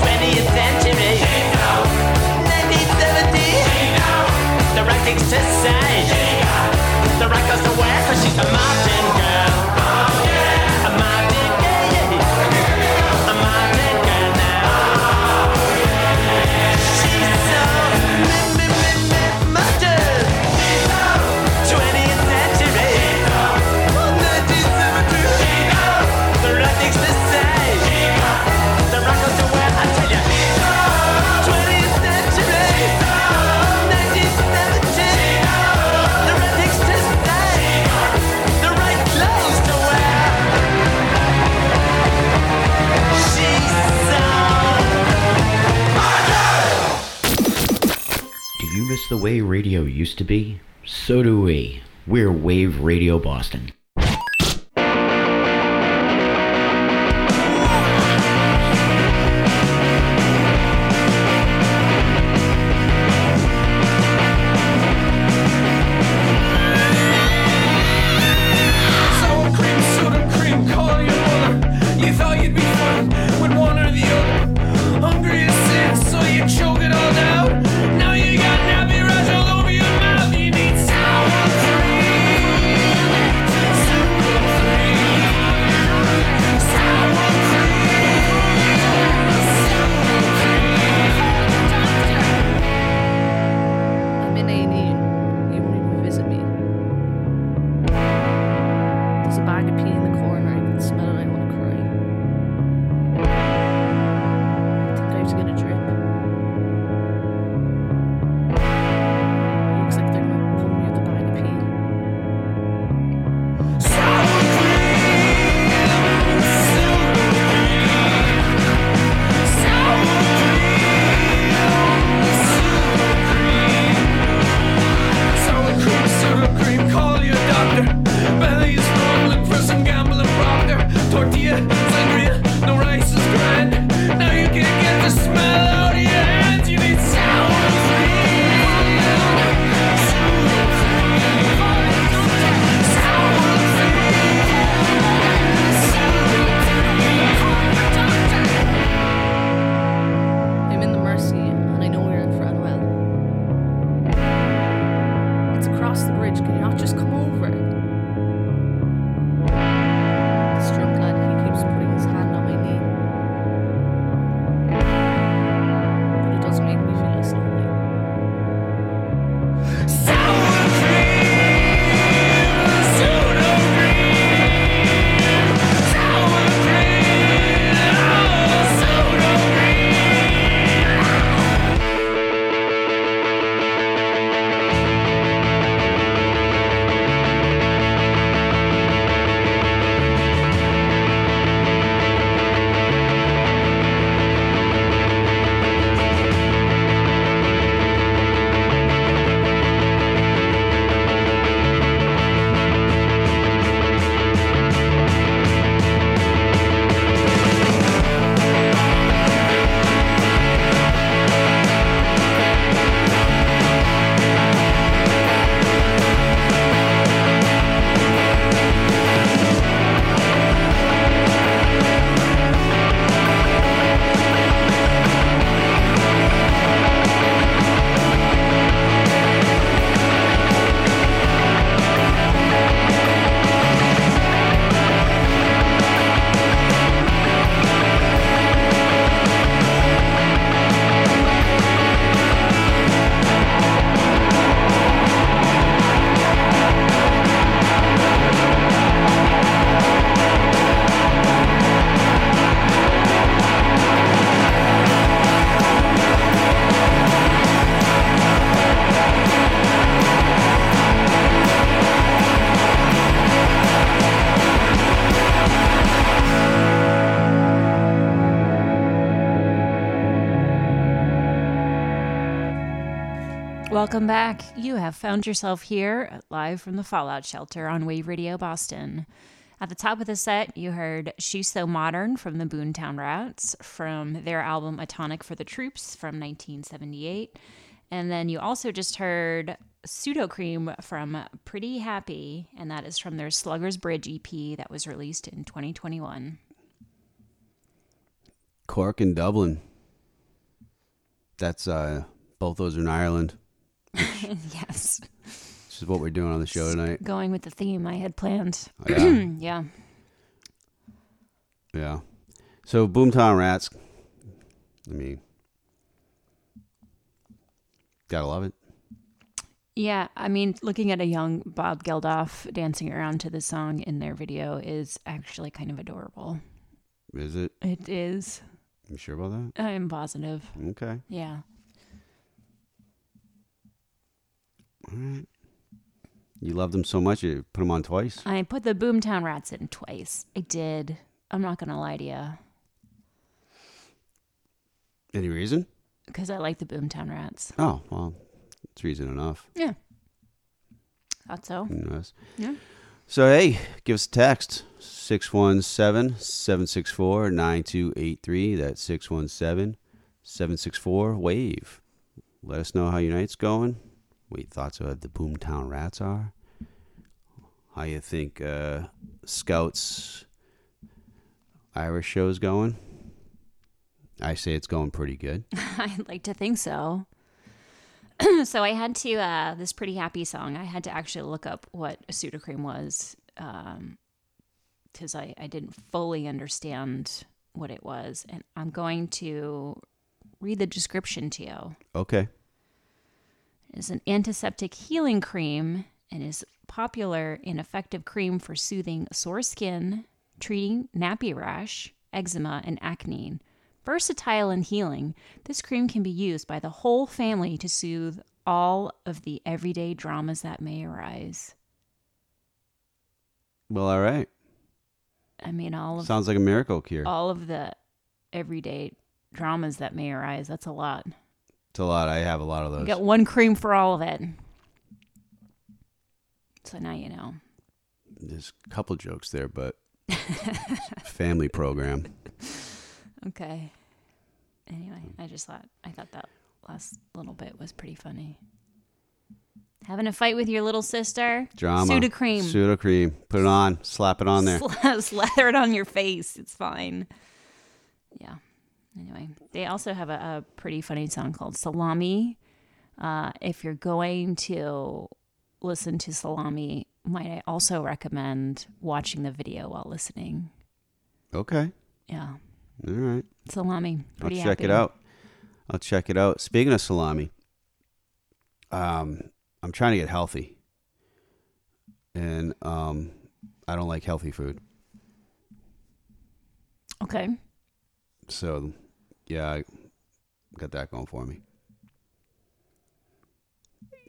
20th century. 1970. The right say. the way radio used to be, so do we. We're Wave Radio Boston. welcome back. You have found yourself here live from the Fallout Shelter on Wave Radio Boston. At the top of the set, you heard She's So Modern from the Boomtown Rats from their album A Tonic for the Troops from 1978. And then you also just heard Sudocreme from Pretty Happy, and that is from their Slugger's Bridge EP that was released in 2021. Cork and Dublin. That's uh both those are in Ireland. yes. This is what we're doing on the show tonight. Going with the theme I had planned. Oh, yeah. yeah. Yeah. So Boomtown Rats. I mean, gotta love it. Yeah, I mean, looking at a young Bob Geldof dancing around to the song in their video is actually kind of adorable. Is it? It is. You sure about that? I'm positive. Okay. Yeah. All right. You love them so much, you put them on twice. I put the Boomtown Rats in twice. I did. I'm not gonna lie to you, Any reason? because I like the Boomtown Rats. Oh well, it's reason enough. Yeah. Thought so. Knows? Yeah. So hey, give us a text 617-764-9283. That's 617-764 wave. Let us know how your night's going. What your thoughts of the Boomtown Rats are. How you think uh, Scouts Irish show's going. I say it's going pretty good. I'd like to think so. so I had to uh, this pretty happy song. I had to actually look up what a Sudocreme was because I I didn't fully understand what it was, and I'm going to read the description to you. Okay. It's an antiseptic healing cream and is popular and effective cream for soothing sore skin, treating nappy rash, eczema, and acne. Versatile and healing, this cream can be used by the whole family to soothe all of the everyday dramas that may arise. Well, all right. I mean, all of Sounds like a miracle cure. all of the everyday dramas that may arise. That's a lot. A lot. I have a lot of You those. get one cream for all of it. So now you know. There's a couple jokes there, but family program. Okay. Anyway, I just thought I thought that last little bit was pretty funny. Having a fight with your little sister? Drama. Sudocreme. Sudocreme. Put it on. Slap it on there. Slather it on your face. It's fine. Yeah. Anyway, they also have a, a pretty funny song called Salami. Uh, if you're going to listen to Salami, might I also recommend watching the video while listening? Okay. Yeah. All right. Salami. I'll Pretty check it out. I'll check it out. Speaking of salami, um, I'm trying to get healthy, and um, I don't like healthy food. Okay. So, yeah, I got that going for me.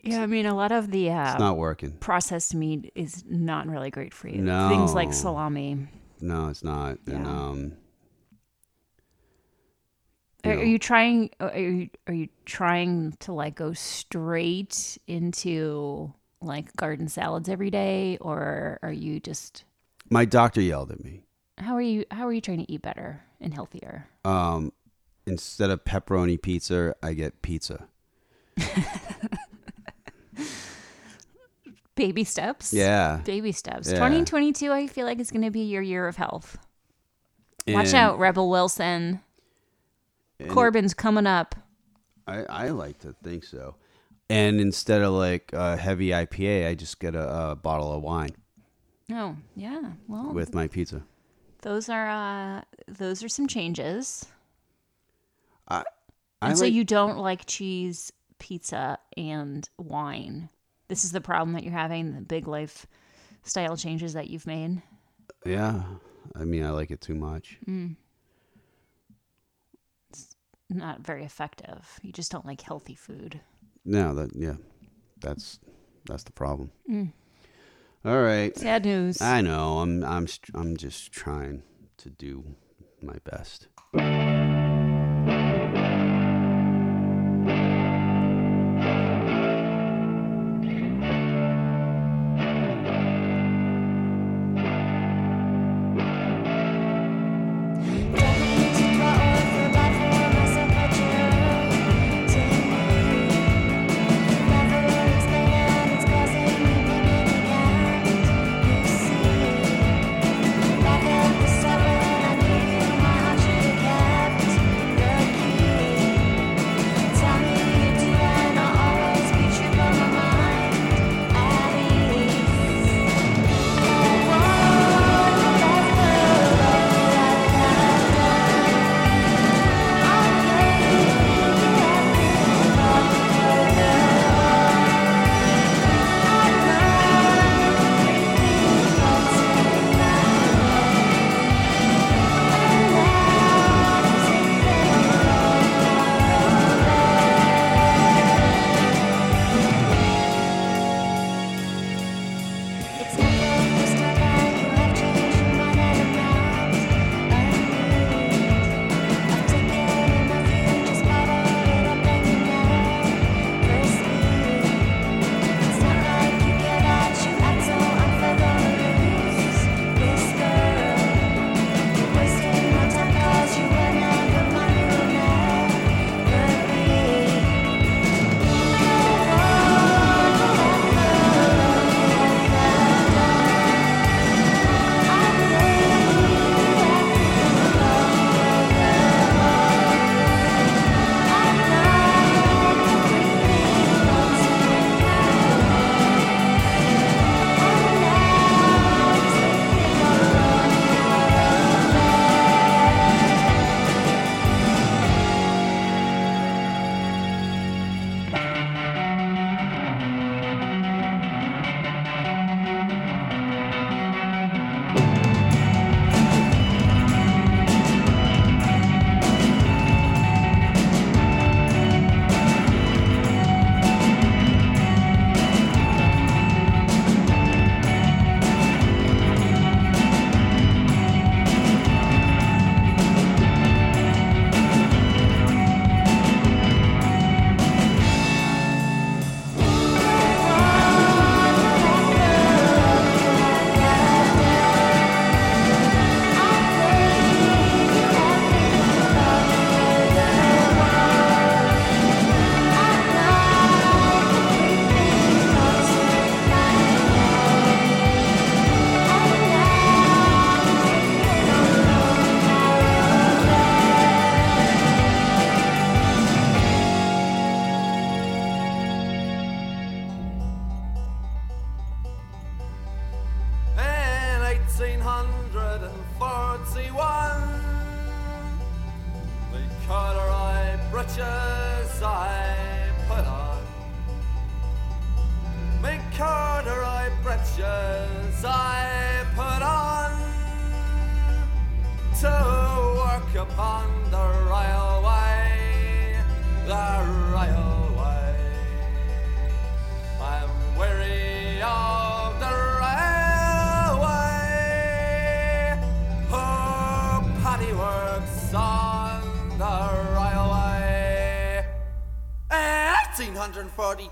Yeah, I mean, a lot of the uh, It's not working. processed meat is not really great for you. No. Things like salami. No, it's not. And Yeah. um, Are, are you trying? Are you are you trying to like go straight into like garden salads every day, or are you just my doctor yelled at me. how are you how are you trying to eat better and healthier? Um, instead of pepperoni pizza, I get pizza. Baby steps. Yeah. Baby steps. Yeah. 2022, I feel like it's going to be your year of health. Watch out, Rebel Wilson. Corbin's coming up. I, I like to think so. And instead of like a heavy IPA, I just get a, a bottle of wine Oh, yeah. Well, with my pizza. those are uh those are some changes. I, And so like- you don't like cheese, pizza, and wine. This is the problem that you're having, the big life style changes that you've made. Yeah. I mean, I like it too much. Mm. It's not very effective. You just don't like healthy food. No, that yeah, that's that's the problem. Mm. All right. Sad news. I know. I'm I'm I'm just trying to do my best.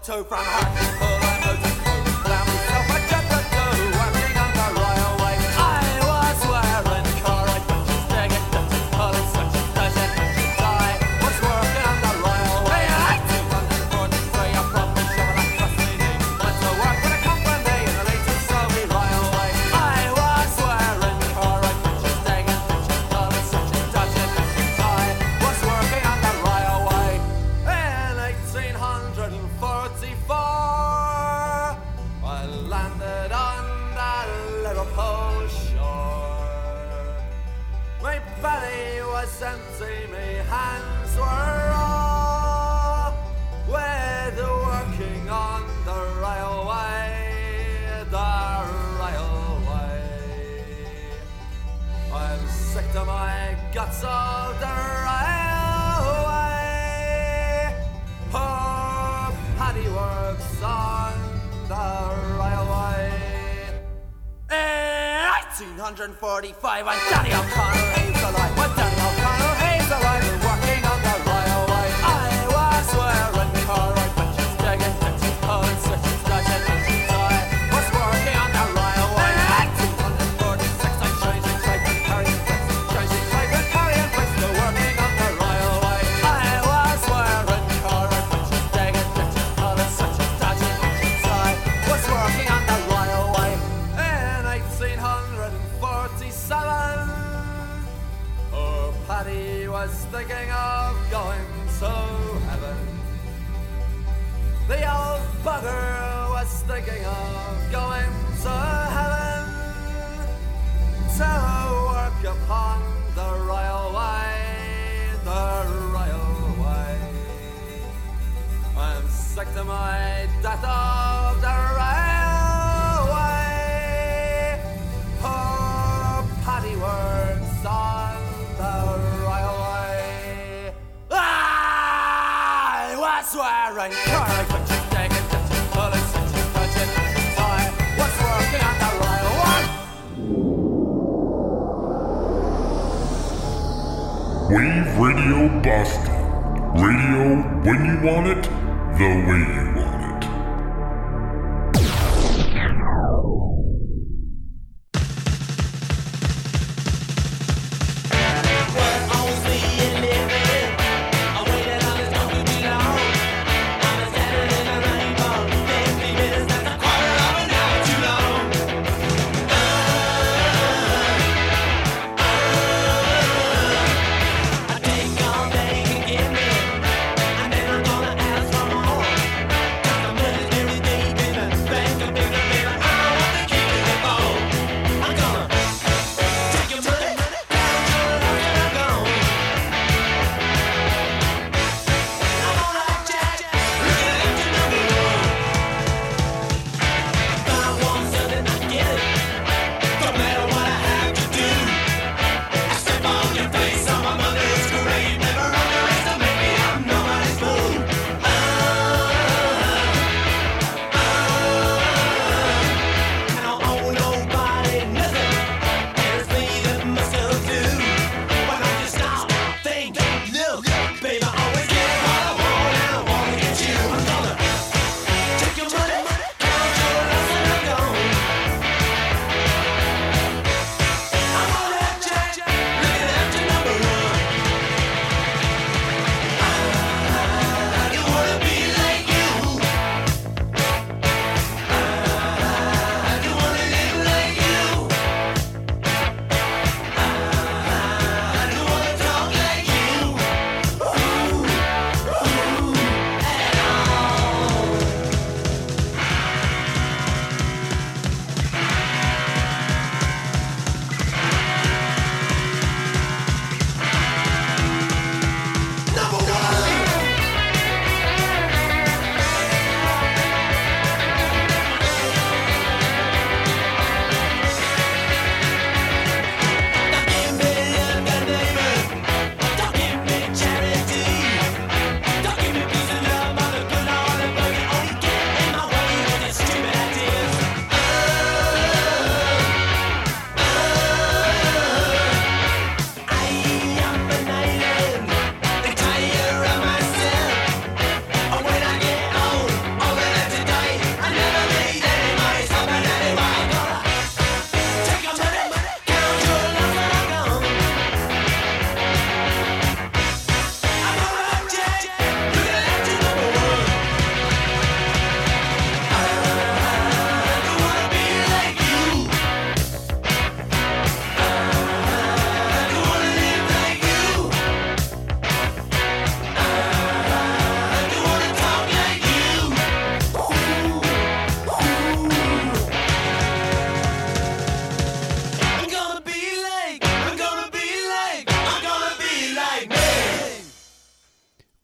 1842 from 1845, when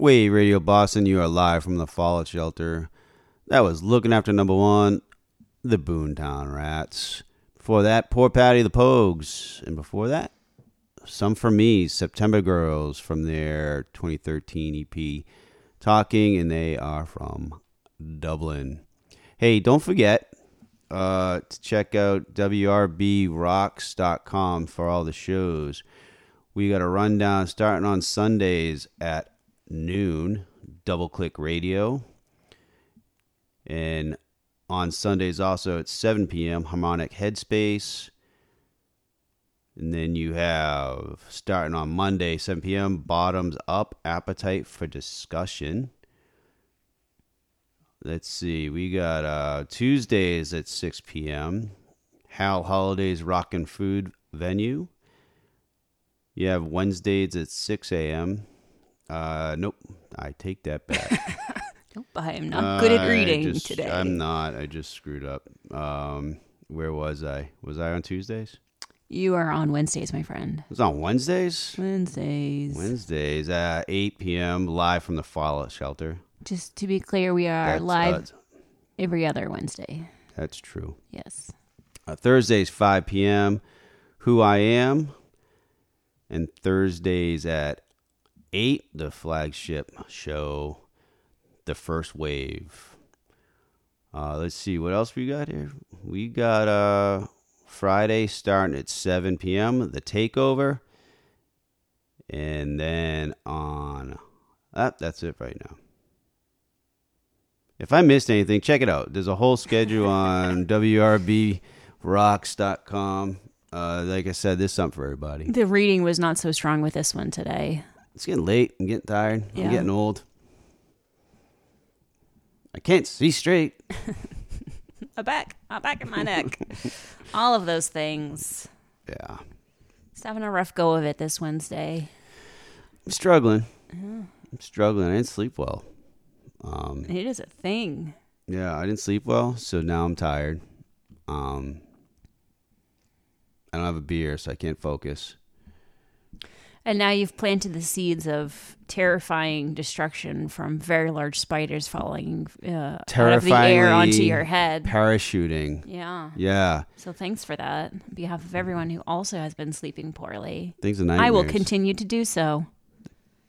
Wave Radio Boston, you are live from the Fallout Shelter. That was looking after number one, the Boomtown Rats. Before that, Poor Paddy the Pogues. And before that, Some For Me, September Girls from their 2013 EP, Talking, and they are from Dublin. Hey, don't forget uh, to check out WRBRocks.com for all the shows. We got a rundown starting on Sundays at noon, Double Click Radio. And on Sundays also at 7 p.m., Harmonic Headspace. And then you have, starting on Monday, 7 p.m., Bottoms Up Appetite for Discussion. Let's see, we got uh, Tuesdays at 6 p.m., Hal Holiday's Rockin' Food Venue. You have Wednesdays at 6 a.m. Uh, nope, I take that back. Nope, I am not good at reading just- today. I'm not. I just screwed up. Um, where was I? Was I on Tuesdays? You are on Wednesdays, my friend. It was on Wednesdays. Wednesdays. Wednesdays at 8 p.m. live from the Fallout Shelter. Just to be clear, we are That's, live uh, every other Wednesday. That's true. Yes. Uh, Thursdays 5 p.m. Who I Am, and Thursdays at 8 the flagship show, The First Wave. Uh, let's see what else we got here. We got uh Friday starting at 7 p.m. The Takeover, and then on that that's it right now. If I missed anything, check it out. There's a whole schedule on WRBRocks.com. Uh, like I said, there's something for everybody. The reading was not so strong with this one today. It's getting late. I'm getting tired. Yeah. I'm getting old. I can't see straight. My back, my back and my neck. All of those things. Yeah. Just having a rough go of it this Wednesday. I'm struggling. Yeah. I'm struggling. I didn't sleep well. Um, It is a thing. yeah, I didn't sleep well, so now I'm tired. Um, I don't have a beer, so I can't focus. And now you've planted the seeds of terrifying destruction from very large spiders falling uh, out of the air onto your head. Parachuting. Yeah. Yeah. So thanks for that. On behalf of everyone who also has been sleeping poorly. Things are nice. I will continue to do so.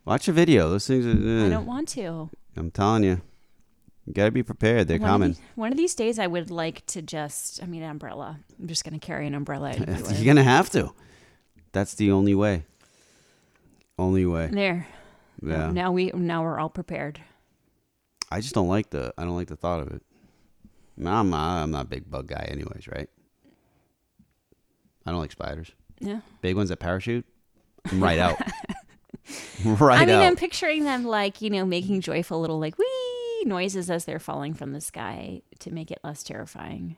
Watch a video. Those things are. I eh. don't want to. I'm telling you. You gotta be prepared. They're one coming. Of these, one of these days, I would like to just, I mean, an umbrella. I'm just going to carry an umbrella. You're gonna have to. That's the only way. Only way. There. Yeah. Now we now we're all prepared. I just don't like the. I don't like the thought of it. I'm not, I'm not a big bug guy, anyways, right? I don't like spiders. Yeah. Big ones that parachute. I'm right out. right I mean, out. I'm picturing them like you know making joyful little like wee noises as they're falling from the sky to make it less terrifying.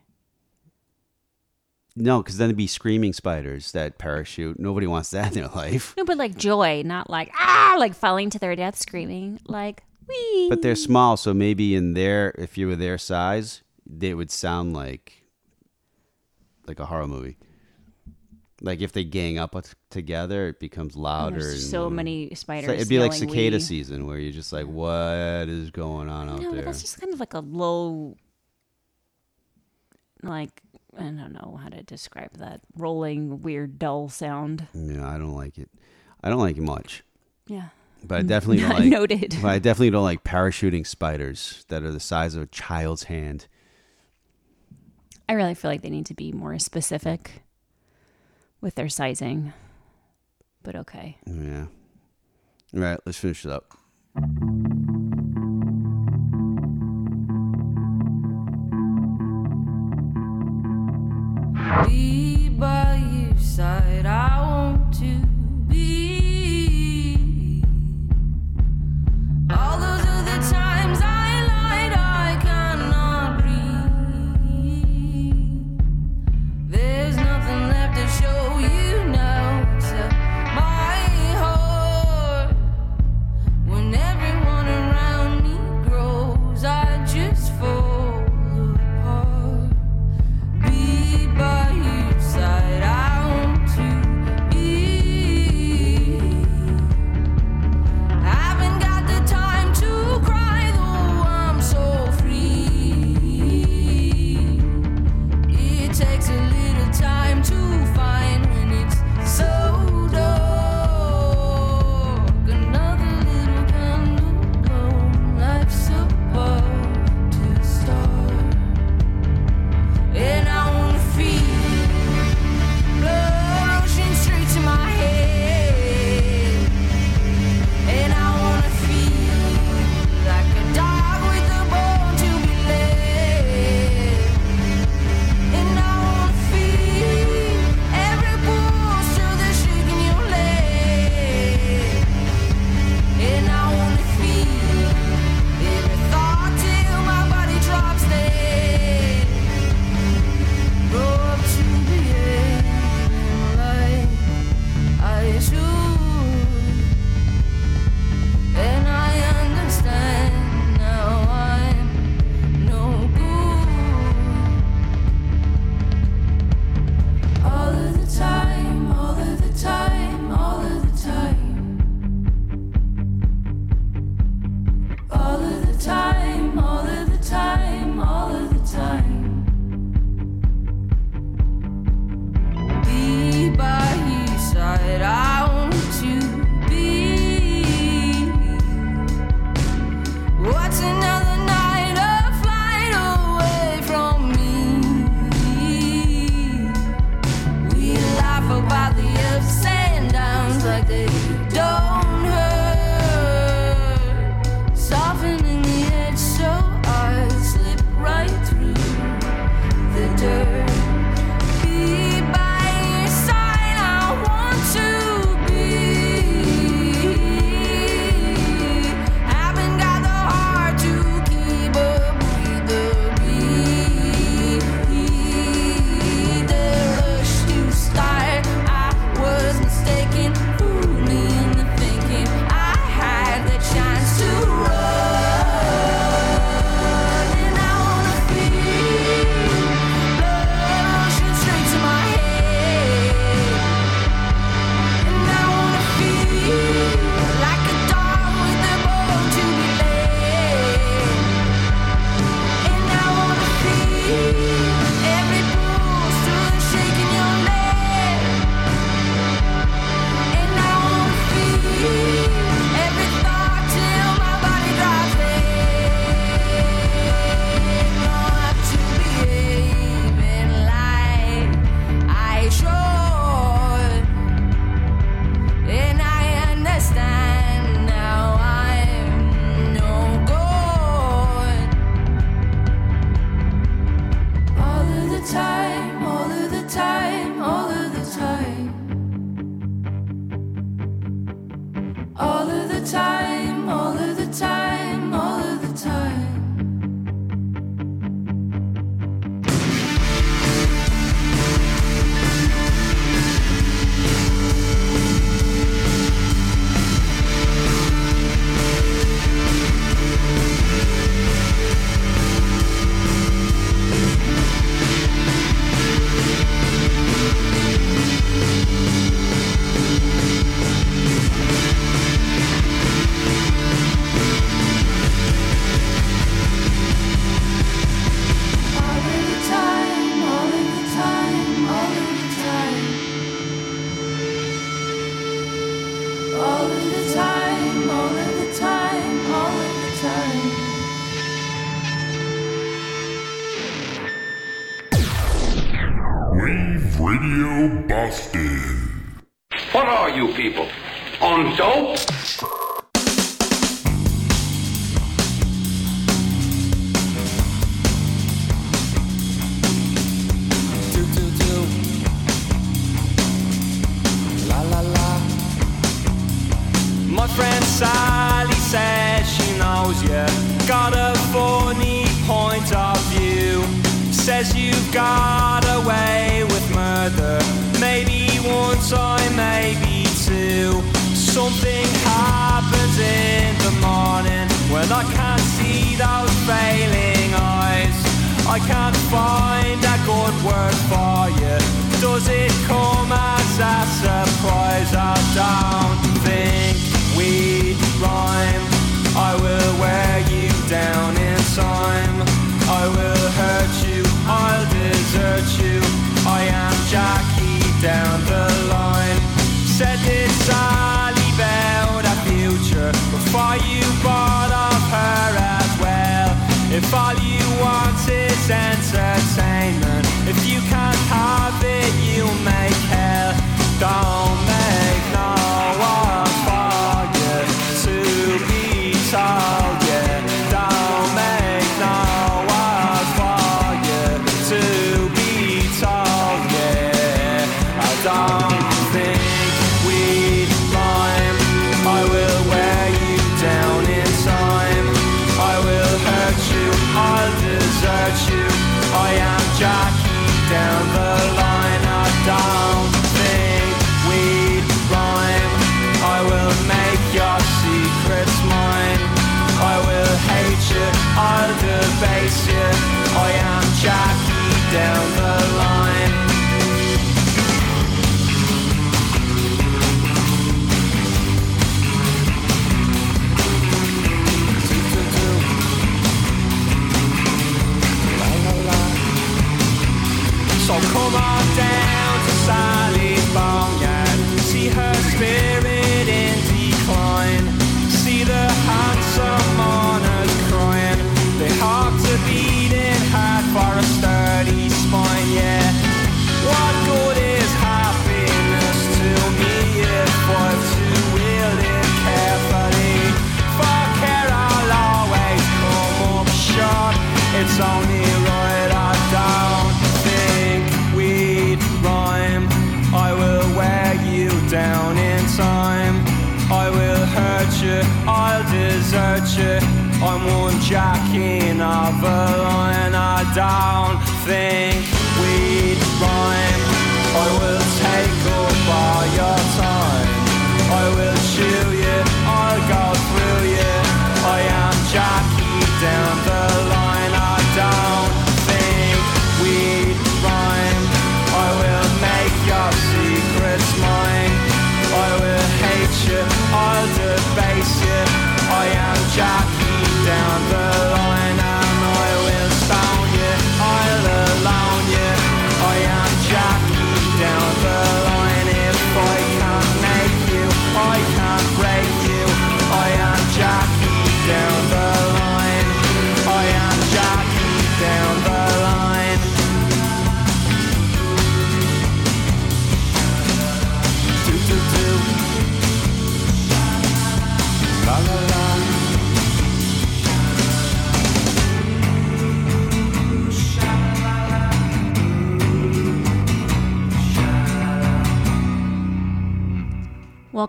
No, because then it'd be screaming spiders that parachute. Nobody wants that in their life. No, but like joy, not like ah, like falling to their death, screaming like wee. But they're small, so maybe in their, if you were their size, they would sound like like a horror movie. Like if they gang up together, it becomes louder. and so more- many spiders it'd be like cicada "Wee." season, where you're just like, "What is going on out there? No, but there?" that's just kind of like a low, like I don't know how to describe that rolling, weird, dull sound. Yeah, I don't like it. I don't like it much. Yeah. But I definitely don't like. noted. But I definitely don't like parachuting spiders that are the size of a child's hand. I really feel like they need to be more specific with their sizing. But okay. Yeah. All right, let's finish it up. Be by your side, I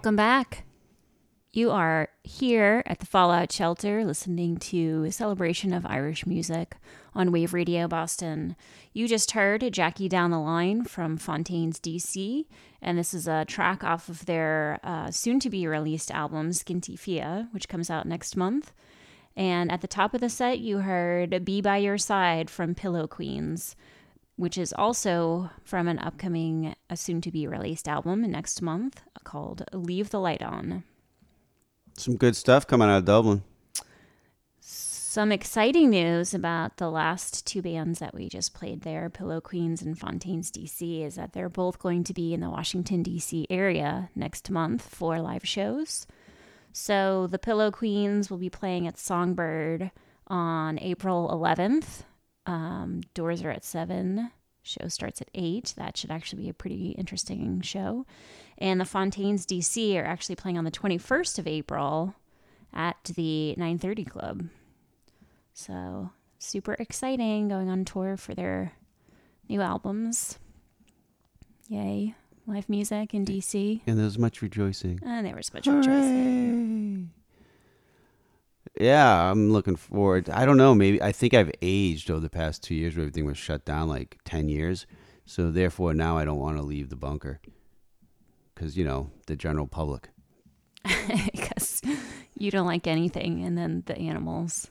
Welcome back. You are here at the Fallout Shelter listening to a celebration of Irish music on Wave Radio Boston. You just heard Jackie Down the Line from Fontaines DC, and this is a track off of their uh, soon to be released album, Skinty Fia, which comes out next month. And at the top of the set, you heard Be By Your Side from Pillow Queens, which is also from an upcoming, a soon to be released album next month called Leave the Light On. Some good stuff coming out of Dublin. Some exciting news about the last two bands that we just played there, Pillow Queens and Fontaines DC, is that they're both going to be in the Washington, D.C. area next month for live shows. So the Pillow Queens will be playing at Songbird on April 11th. Um, doors are at 7. Show starts at 8. That should actually be a pretty interesting show. And the Fontaines DC are actually playing on the 21st of April at the 930 Club. So super exciting going on tour for their new albums. Yay. Live music in DC. And there's much rejoicing. And there was much rejoicing. Yeah, I'm looking forward. I don't know. Maybe I think I've aged over the past two years where everything was shut down like 10 years. So therefore, now I don't want to leave the bunker because, you know, the general public. Because you don't like anything, and then the animals.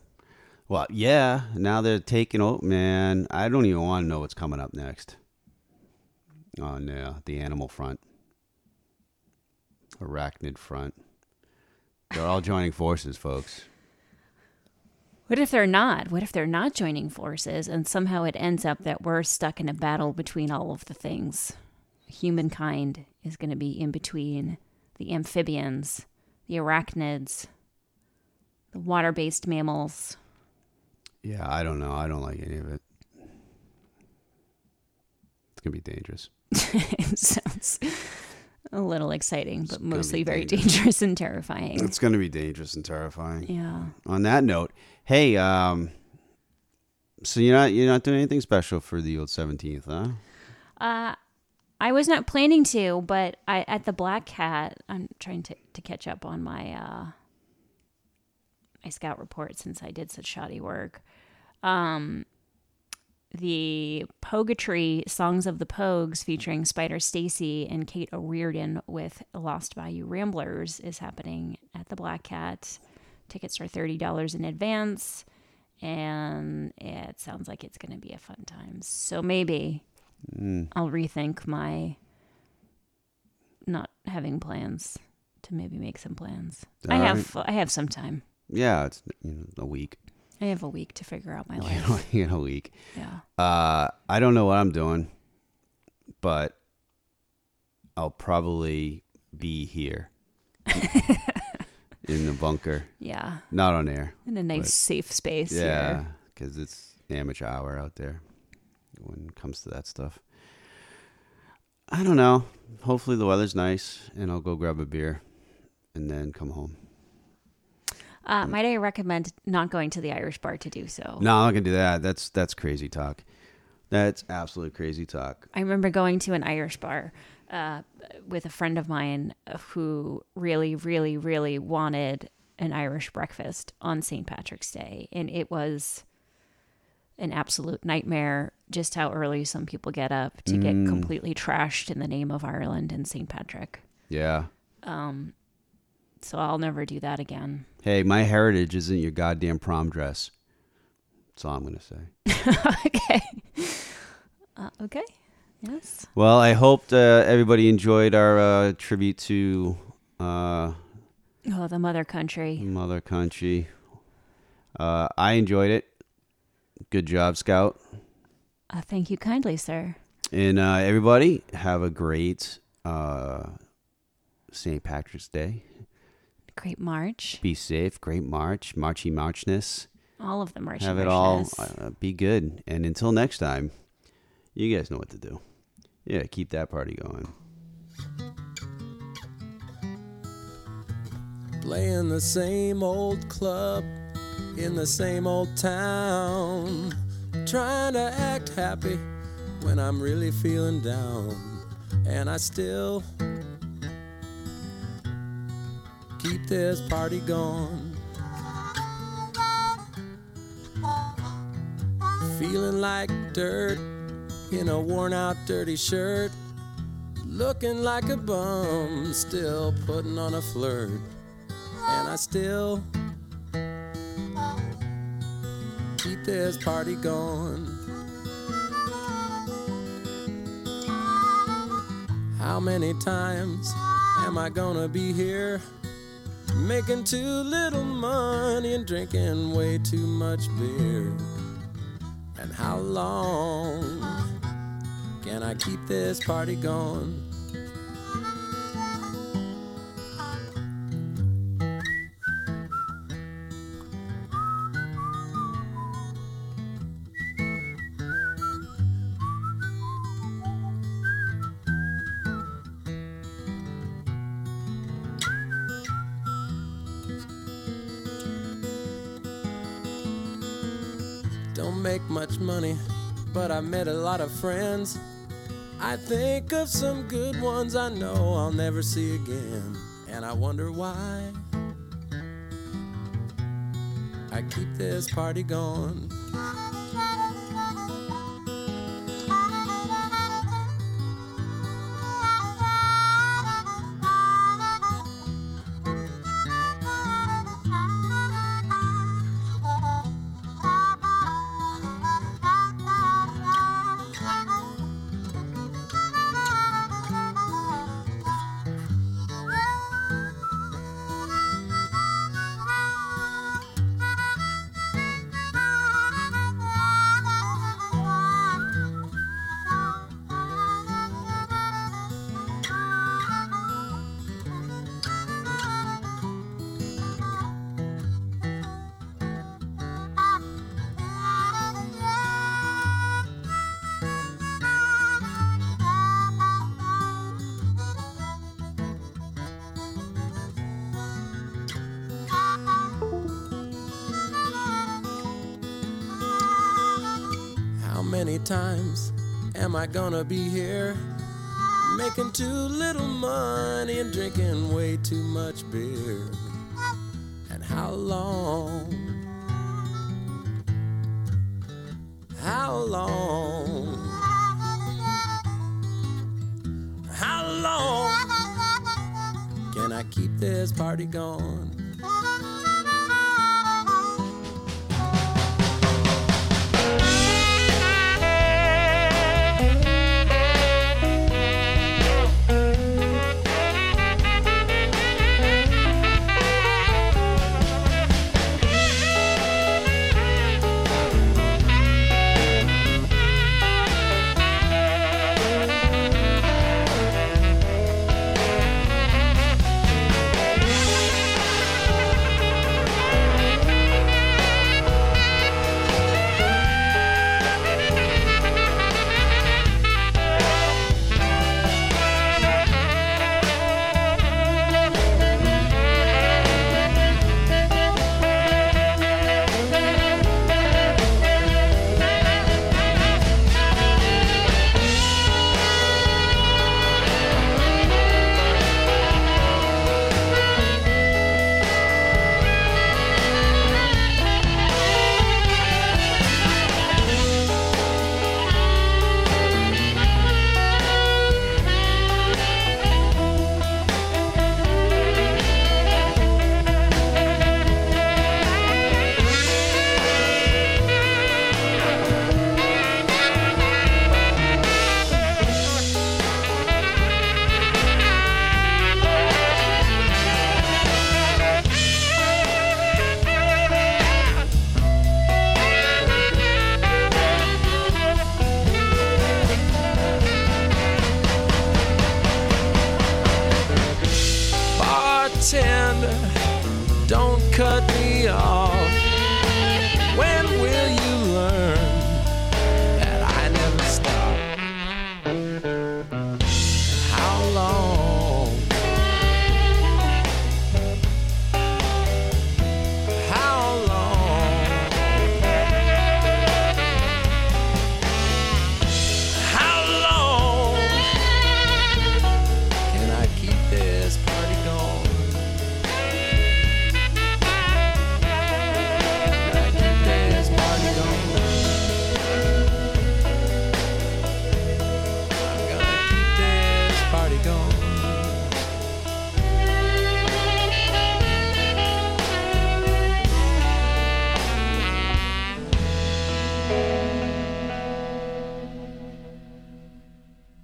Well, yeah, now they're taking. Oh man, I don't even want to know what's coming up next. On uh, the animal front, arachnid front, they're all joining forces, folks. What if they're not? What if they're not joining forces and somehow it ends up that we're stuck in a battle between all of the things? Humankind is going to be in between the amphibians, the arachnids, the water based mammals. Yeah, I don't know. I don't like any of it. It's gonna be dangerous. it sounds a little exciting, but gonna mostly very dangerous. dangerous and terrifying. It's gonna be dangerous and terrifying. Yeah. On that note, hey, um, so you're not you're not doing anything special for the old seventeenth, huh? Uh, I was not planning to, but I at the Black Cat, I'm trying to, to catch up on my uh, my scout report since I did such shoddy work. Um, the Poguetry Songs of the Pogues featuring Spider Stacy and Cait O'Riordan with Lost Bayou Ramblers is happening at the Black Cat. Tickets are $30 in advance, and it sounds like it's going to be a fun time. So maybe Mm. I'll rethink my not having plans to maybe make some plans. I have I have some time. Yeah, it's you know a week. I have a week to figure out my life. know, a week. Yeah. Uh, I don't know what I'm doing, but I'll probably be here in the bunker. Yeah. Not on air. In a nice safe space Yeah, because it's amateur hour out there when it comes to that stuff. I don't know. Hopefully the weather's nice, and I'll go grab a beer, and then come home. Uh, might I recommend not going to the Irish bar to do so? No, I'm not gonna do that. That's that's crazy talk. That's absolute crazy talk. I remember going to an Irish bar uh, with a friend of mine who really, really, really wanted an Irish breakfast on St. Patrick's Day. And it was an absolute nightmare just how early some people get up to get Mm. completely trashed in the name of Ireland and St. Patrick. Yeah. Um, so I'll never do that again. Hey, my heritage isn't your goddamn prom dress. That's all I'm gonna say. okay. Uh, okay. Yes. Well, I hope uh, everybody enjoyed our uh, tribute to uh, Oh, the mother country. Mother Country. Uh, I enjoyed it. Good job, Scout. Uh, thank you kindly, sir. And uh, everybody, have a great uh, St. Patrick's Day. Great March. Be safe. Great March. Marchy Marchness. All of the Marchy Have it all. Be good. And until next time, you guys know what to do. Yeah, keep that party going. Playing the same old club in the same old town. Trying to act happy when I'm really feeling down. And I still keep this party going. Feeling like dirt in a worn out dirty shirt. Looking like a bum, still putting on a flirt. And I still keep this party going. How many times am I gonna be here? Making too little money and drinking way too much beer. And how long can I keep this party going? Don't make much money, but I met a lot of friends. I think of some good ones I know I'll never see again. And I wonder why I keep this party going. Times am I gonna be here? Making too little money and drinking way too much beer. And how long? How long? How long can I keep this party going?